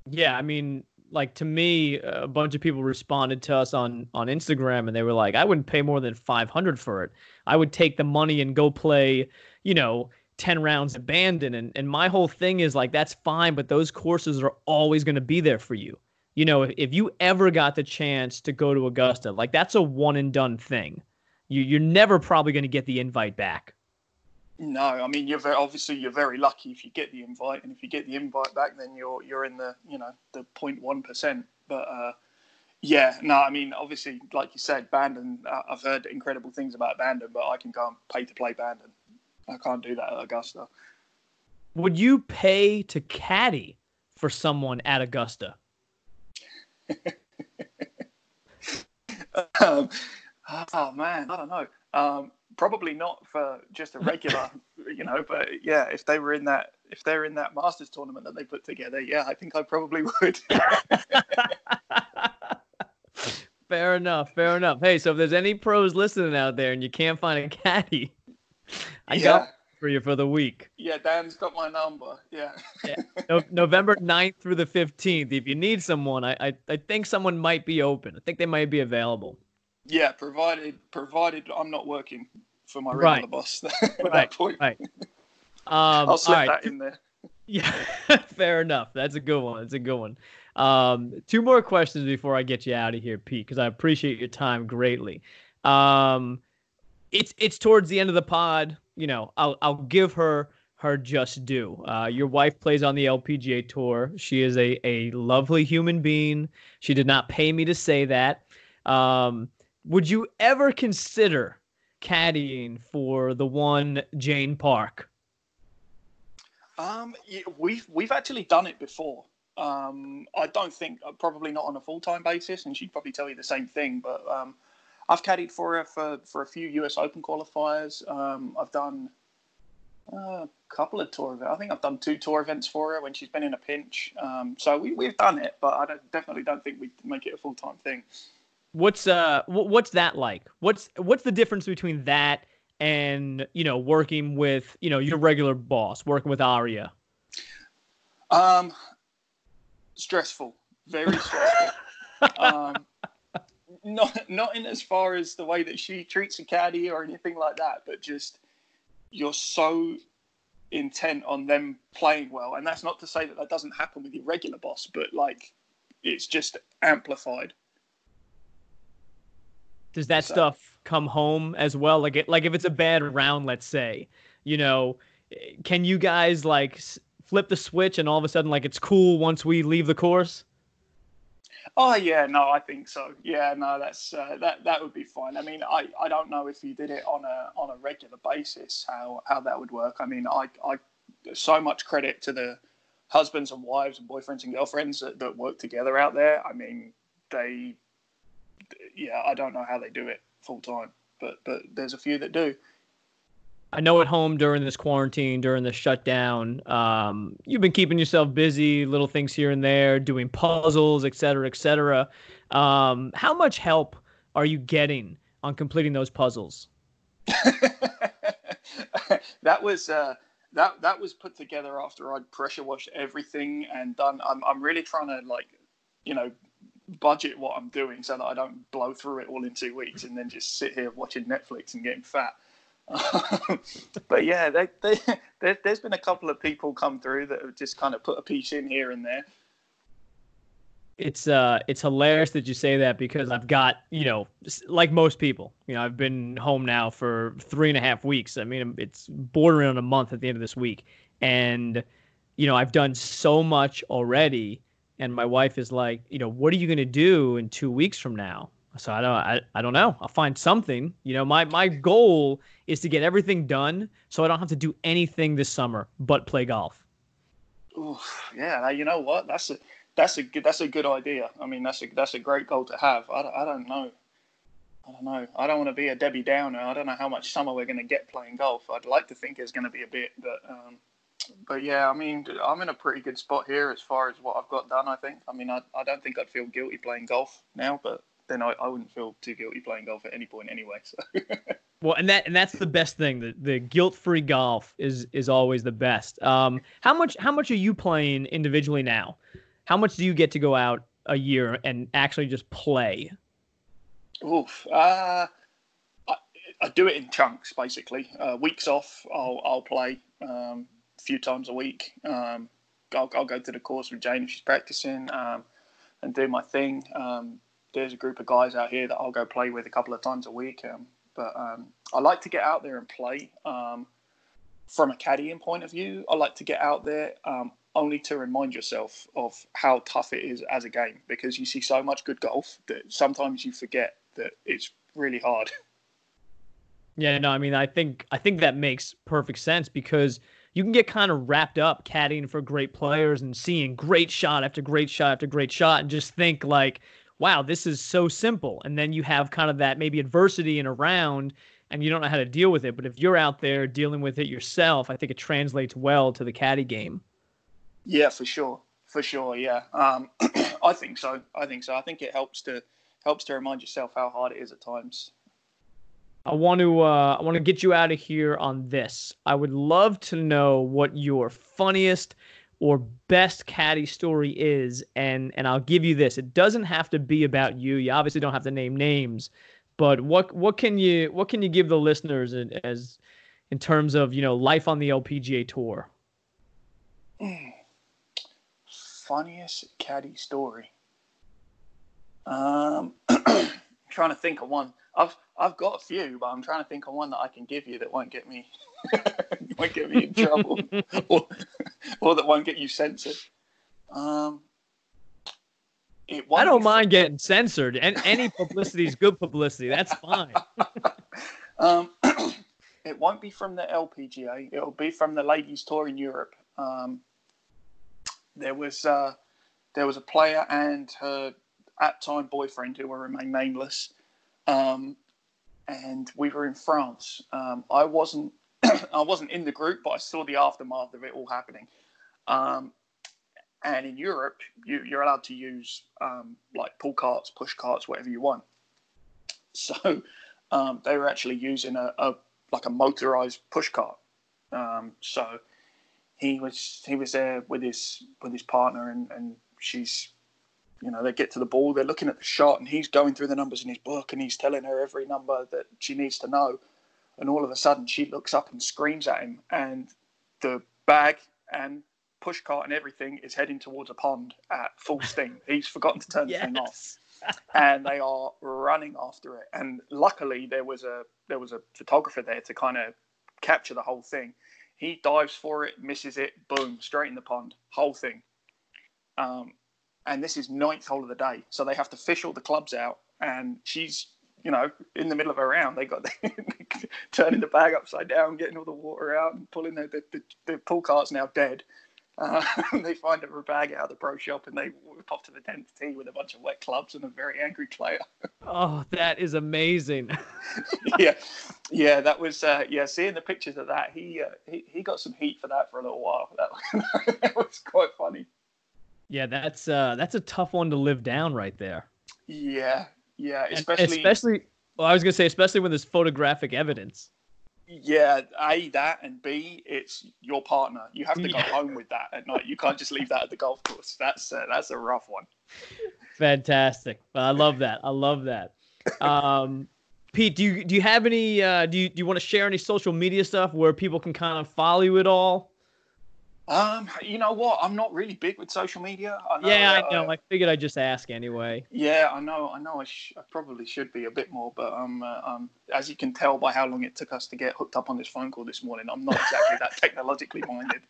[SPEAKER 2] Yeah, I mean, like to me, a bunch of people responded to us on on Instagram, and they were like, "I wouldn't pay more than five hundred for it. I would take the money and go play, you know." 10 rounds abandoned and, and my whole thing is like that's fine but those courses are always going to be there for you you know if, if you ever got the chance to go to augusta like that's a one and done thing you, you're never probably going to get the invite back
[SPEAKER 3] no, I mean you're very obviously you're very lucky if you get the invite, and if you get the invite back, then you're you're in the you know the 0.1 percent. But uh, yeah, no, I mean obviously like you said, Bandon. Uh, I've heard incredible things about Bandon, but I can go and pay to play Bandon. I can't do that at Augusta.
[SPEAKER 2] Would you pay to caddy for someone at Augusta?
[SPEAKER 3] um, oh man, I don't know. Um, probably not for just a regular, you know. But yeah, if they were in that, if they're in that Masters tournament that they put together, yeah, I think I probably would.
[SPEAKER 2] fair enough. Fair enough. Hey, so if there's any pros listening out there and you can't find a caddy, I yeah. got for you for the week.
[SPEAKER 3] Yeah, Dan's got my number. Yeah.
[SPEAKER 2] yeah. No, November 9th through the 15th. If you need someone, I, I, I think someone might be open. I think they might be available.
[SPEAKER 3] Yeah, provided provided I'm not working for my regular right. boss at right. that point.
[SPEAKER 2] Right. Um,
[SPEAKER 3] I'll slip right. that in there.
[SPEAKER 2] Yeah, fair enough. That's a good one. That's a good one. Um, two more questions before I get you out of here, Pete, because I appreciate your time greatly. Um, it's it's towards the end of the pod. You know, I'll I'll give her her just due. Uh, your wife plays on the LPGA tour. She is a a lovely human being. She did not pay me to say that. Um, would you ever consider caddying for the one Jane Park?
[SPEAKER 3] Um, we've we've actually done it before. Um, I don't think uh, probably not on a full time basis, and she'd probably tell you the same thing. But um, I've caddied for her for, for a few US Open qualifiers. Um, I've done a couple of tour events. I think I've done two tour events for her when she's been in a pinch. Um, so we, we've done it, but I don't, definitely don't think we make it a full time thing.
[SPEAKER 2] What's uh what's that like? What's what's the difference between that and you know working with you know your regular boss, working with Ariya?
[SPEAKER 3] Um, stressful, very stressful. um, not not in as far as the way that she treats a caddy or anything like that, but just you're so intent on them playing well, and that's not to say that that doesn't happen with your regular boss, but like it's just amplified.
[SPEAKER 2] Does that so. stuff come home as well? Like it, like if it's a bad round, let's say, you know, can you guys like flip the switch and all of a sudden like it's cool once we leave the course?
[SPEAKER 3] Oh yeah, no, I think so. Yeah, no, that's uh, that that would be fine. I mean, I, I don't know if you did it on a on a regular basis how how that would work. I mean, I I so much credit to the husbands and wives and boyfriends and girlfriends that, that work together out there. I mean, they yeah, I don't know how they do it full time, but but there's a few that do.
[SPEAKER 2] I know at home during this quarantine, during the shutdown, um, you've been keeping yourself busy, little things here and there, doing puzzles, et cetera, et cetera. Um, how much help are you getting on completing those puzzles?
[SPEAKER 3] that was uh, that that was put together after I'd pressure washed everything and done. I'm I'm really trying to like, you know, budget what I'm doing so that I don't blow through it all in two weeks and then just sit here watching Netflix and getting fat. but yeah, they, they, there, has been a couple of people come through that have just kind of put a piece in here and there.
[SPEAKER 2] It's uh, it's hilarious that you say that because I've got you know, like most people, you know, I've been home now for three and a half weeks. I mean, it's bordering on a month at the end of this week, and you know, I've done so much already. And my wife is like, you know, what are you going to do in two weeks from now? So I don't I, I don't know. I'll find something. You know, my my goal is to get everything done so I don't have to do anything this summer but play golf.
[SPEAKER 3] Ooh, yeah, you know what? That's a that's a good that's a good idea. I mean, that's a that's a great goal to have. I, I don't know. I don't know. I don't want to be a Debbie Downer. I don't know how much summer we're going to get playing golf. I'd like to think it's going to be a bit, but um, but yeah, I mean, I'm in a pretty good spot here as far as what I've got done. I think. I mean, I, I don't think I'd feel guilty playing golf now, but then I, I wouldn't feel too guilty playing golf at any point anyway. So.
[SPEAKER 2] well, and that and that's the best thing. The the guilt free golf is is always the best. Um, how much how much are you playing individually now? How much do you get to go out a year and actually just play?
[SPEAKER 3] Oof. Uh, I, I do it in chunks, basically. Uh, weeks off, I'll I'll play um, a few times a week. Um, I'll, I'll go to the course with Jane if she's practicing um, and do my thing. Um, there's a group of guys out here that I'll go play with a couple of times a week. Um, but um, I like to get out there and play. Um, from a caddying point of view, I like to get out there um, only to remind yourself of how tough it is as a game because you see so much good golf that sometimes you forget that it's really hard.
[SPEAKER 2] Yeah, no, I mean, I think I think that makes perfect sense because you can get kind of wrapped up caddying for great players and seeing great shot after great shot after great shot and just think like, wow, this is so simple. And then you have kind of that maybe adversity in a round and you don't know how to deal with it. But if you're out there dealing with it yourself, I think it translates well to the caddy game.
[SPEAKER 3] Yeah, for sure. For sure, yeah. Um, I think so. I think so. I think it helps to helps to remind yourself how hard it is at times.
[SPEAKER 2] I want to uh, I want to get you out of here on this. I would love to know what your funniest or best caddy story is and and I'll give you this it doesn't have to be about you you obviously don't have to name names but what what can you what can you give the listeners as in terms of you know life on the LPGA tour?
[SPEAKER 3] Funniest caddy story. Um trying to think of one. I've I've got a few, but I'm trying to think of one that I can give you that won't get me won't get me in trouble, or, or that won't get you censored. Um, it
[SPEAKER 2] I don't mind getting censored. And any publicity is good publicity. That's fine.
[SPEAKER 3] Um, it won't be from the LPGA. It'll be from the ladies' tour in Europe. Um, there was uh, there was a player and her at time boyfriend who will remain nameless, um, and we were in France. Um, I wasn't I wasn't in the group, but I saw the aftermath of it all happening. Um, and in Europe, you, you're allowed to use um, like pull carts, push carts, whatever you want. So um, they were actually using a, a like a motorized push cart. Um, so he was he was there with his with his partner, and, and she's you know they get to the ball, they're looking at the shot, and he's going through the numbers in his book, and he's telling her every number that she needs to know. And all of a sudden, she looks up and screams at him, and the bag and push cart and everything is heading towards a pond at full steam. He's forgotten to turn the thing off and they are running after it. And luckily, there was a there was a photographer there to kind of capture the whole thing. He dives for it, misses it, boom, straight in the pond, whole thing. Um, and this is ninth hole of the day, so they have to fish all the clubs out, and she's you know in the middle of a round. They got turning the bag upside down, getting all the water out, and pulling the the, the, the pull cart's now dead. Uh, they find a bag out of the pro shop and they whip off to the 10th tee with a bunch of wet clubs and a very angry player.
[SPEAKER 2] Oh, that is amazing.
[SPEAKER 3] yeah, yeah, that was uh, yeah. Seeing the pictures of that, he, uh, he he got some heat for that for a little while. That, that was quite funny.
[SPEAKER 2] Yeah, that's uh, that's a tough one to live down right there.
[SPEAKER 3] Yeah, yeah,
[SPEAKER 2] And
[SPEAKER 3] especially
[SPEAKER 2] especially. Well, I was gonna say, especially when there's photographic evidence.
[SPEAKER 3] yeah. A that and B, it's your partner. You have to go
[SPEAKER 2] Yeah.
[SPEAKER 3] home with that at night. You can't just leave that at the golf course. That's uh, that's a rough one.
[SPEAKER 2] Fantastic. Well, I love that. I love that. Um, Pete, do you do you have any? Uh, do you do you want to share any social media stuff where people can kind of follow you at all?
[SPEAKER 3] Um, you know what? I'm not really big with social media. I know,
[SPEAKER 2] yeah, I
[SPEAKER 3] uh,
[SPEAKER 2] know. I figured I'd just ask anyway.
[SPEAKER 3] Yeah, I know. I know. I, sh- I probably should be a bit more, but um, uh, um, as you can tell by how long it took us to get hooked up on this phone call this morning, I'm not exactly that technologically minded.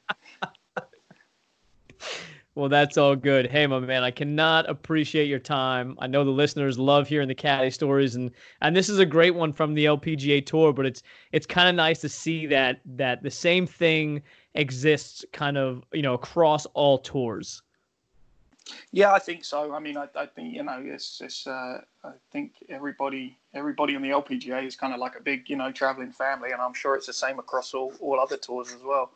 [SPEAKER 2] Well, that's all good. Hey, my man, I cannot appreciate your time. I know the listeners love hearing the caddy stories, and and this is a great one from the LPGA Tour. But it's it's kind of nice to see that that the same thing exists, kind of you know across all tours.
[SPEAKER 3] Yeah, I think so. I mean, I, I think you know, it's, it's uh, I think everybody everybody on the LPGA is kind of like a big you know traveling family, and I'm sure it's the same across all, all other tours as well.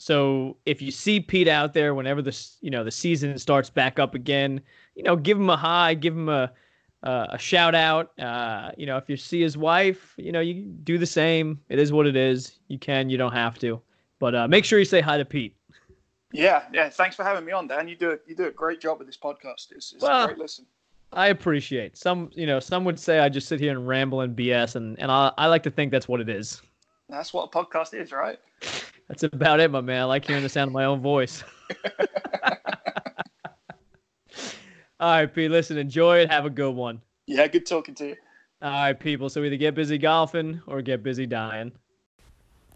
[SPEAKER 2] So if you see Pete out there whenever the you know the season starts back up again, you know give him a hi, give him a uh, a shout out. Uh, you know if you see his wife, you know you do the same. It is what it is. You can, you don't have to, but uh, make sure you say hi to Pete.
[SPEAKER 3] Yeah, yeah. Thanks for having me on, Dan. You do a, you do a great job with this podcast. It's, it's
[SPEAKER 2] Well-
[SPEAKER 3] a great listen.
[SPEAKER 2] I appreciate some. You know some would say I just sit here and ramble and BS, and and I I like to think that's what it is.
[SPEAKER 3] That's what a podcast is, right?
[SPEAKER 2] That's about it, my man. I like hearing the sound of my own voice. All right, Pete. Listen, enjoy it. Have a good one.
[SPEAKER 3] Yeah, good talking to you.
[SPEAKER 2] All right, people. So either get busy golfing or get busy dying.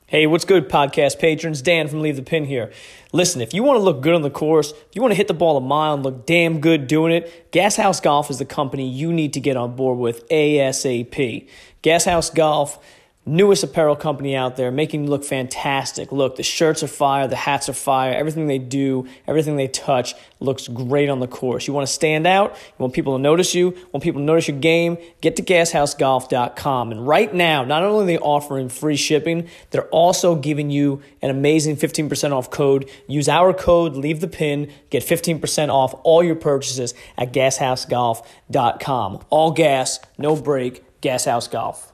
[SPEAKER 4] Hey, what's good, podcast patrons? Dan from Leave the Pin here. Listen, if you want to look good on the course, if you want to hit the ball a mile and look damn good doing it, Gas House Golf is the company you need to get on board with ASAP. Gas House Golf, newest apparel company out there, making you look fantastic. Look, the shirts are fire, the hats are fire, everything they do, everything they touch looks great on the course. You want to stand out, you want people to notice you, want people to notice your game, get to gashousegolf.com. And right now, not only are they offering free shipping, they're also giving you an amazing 15% off code. Use our code, leave the pin, get 15% off all your purchases at gashousegolf.com. All gas, no break, Gas House Golf.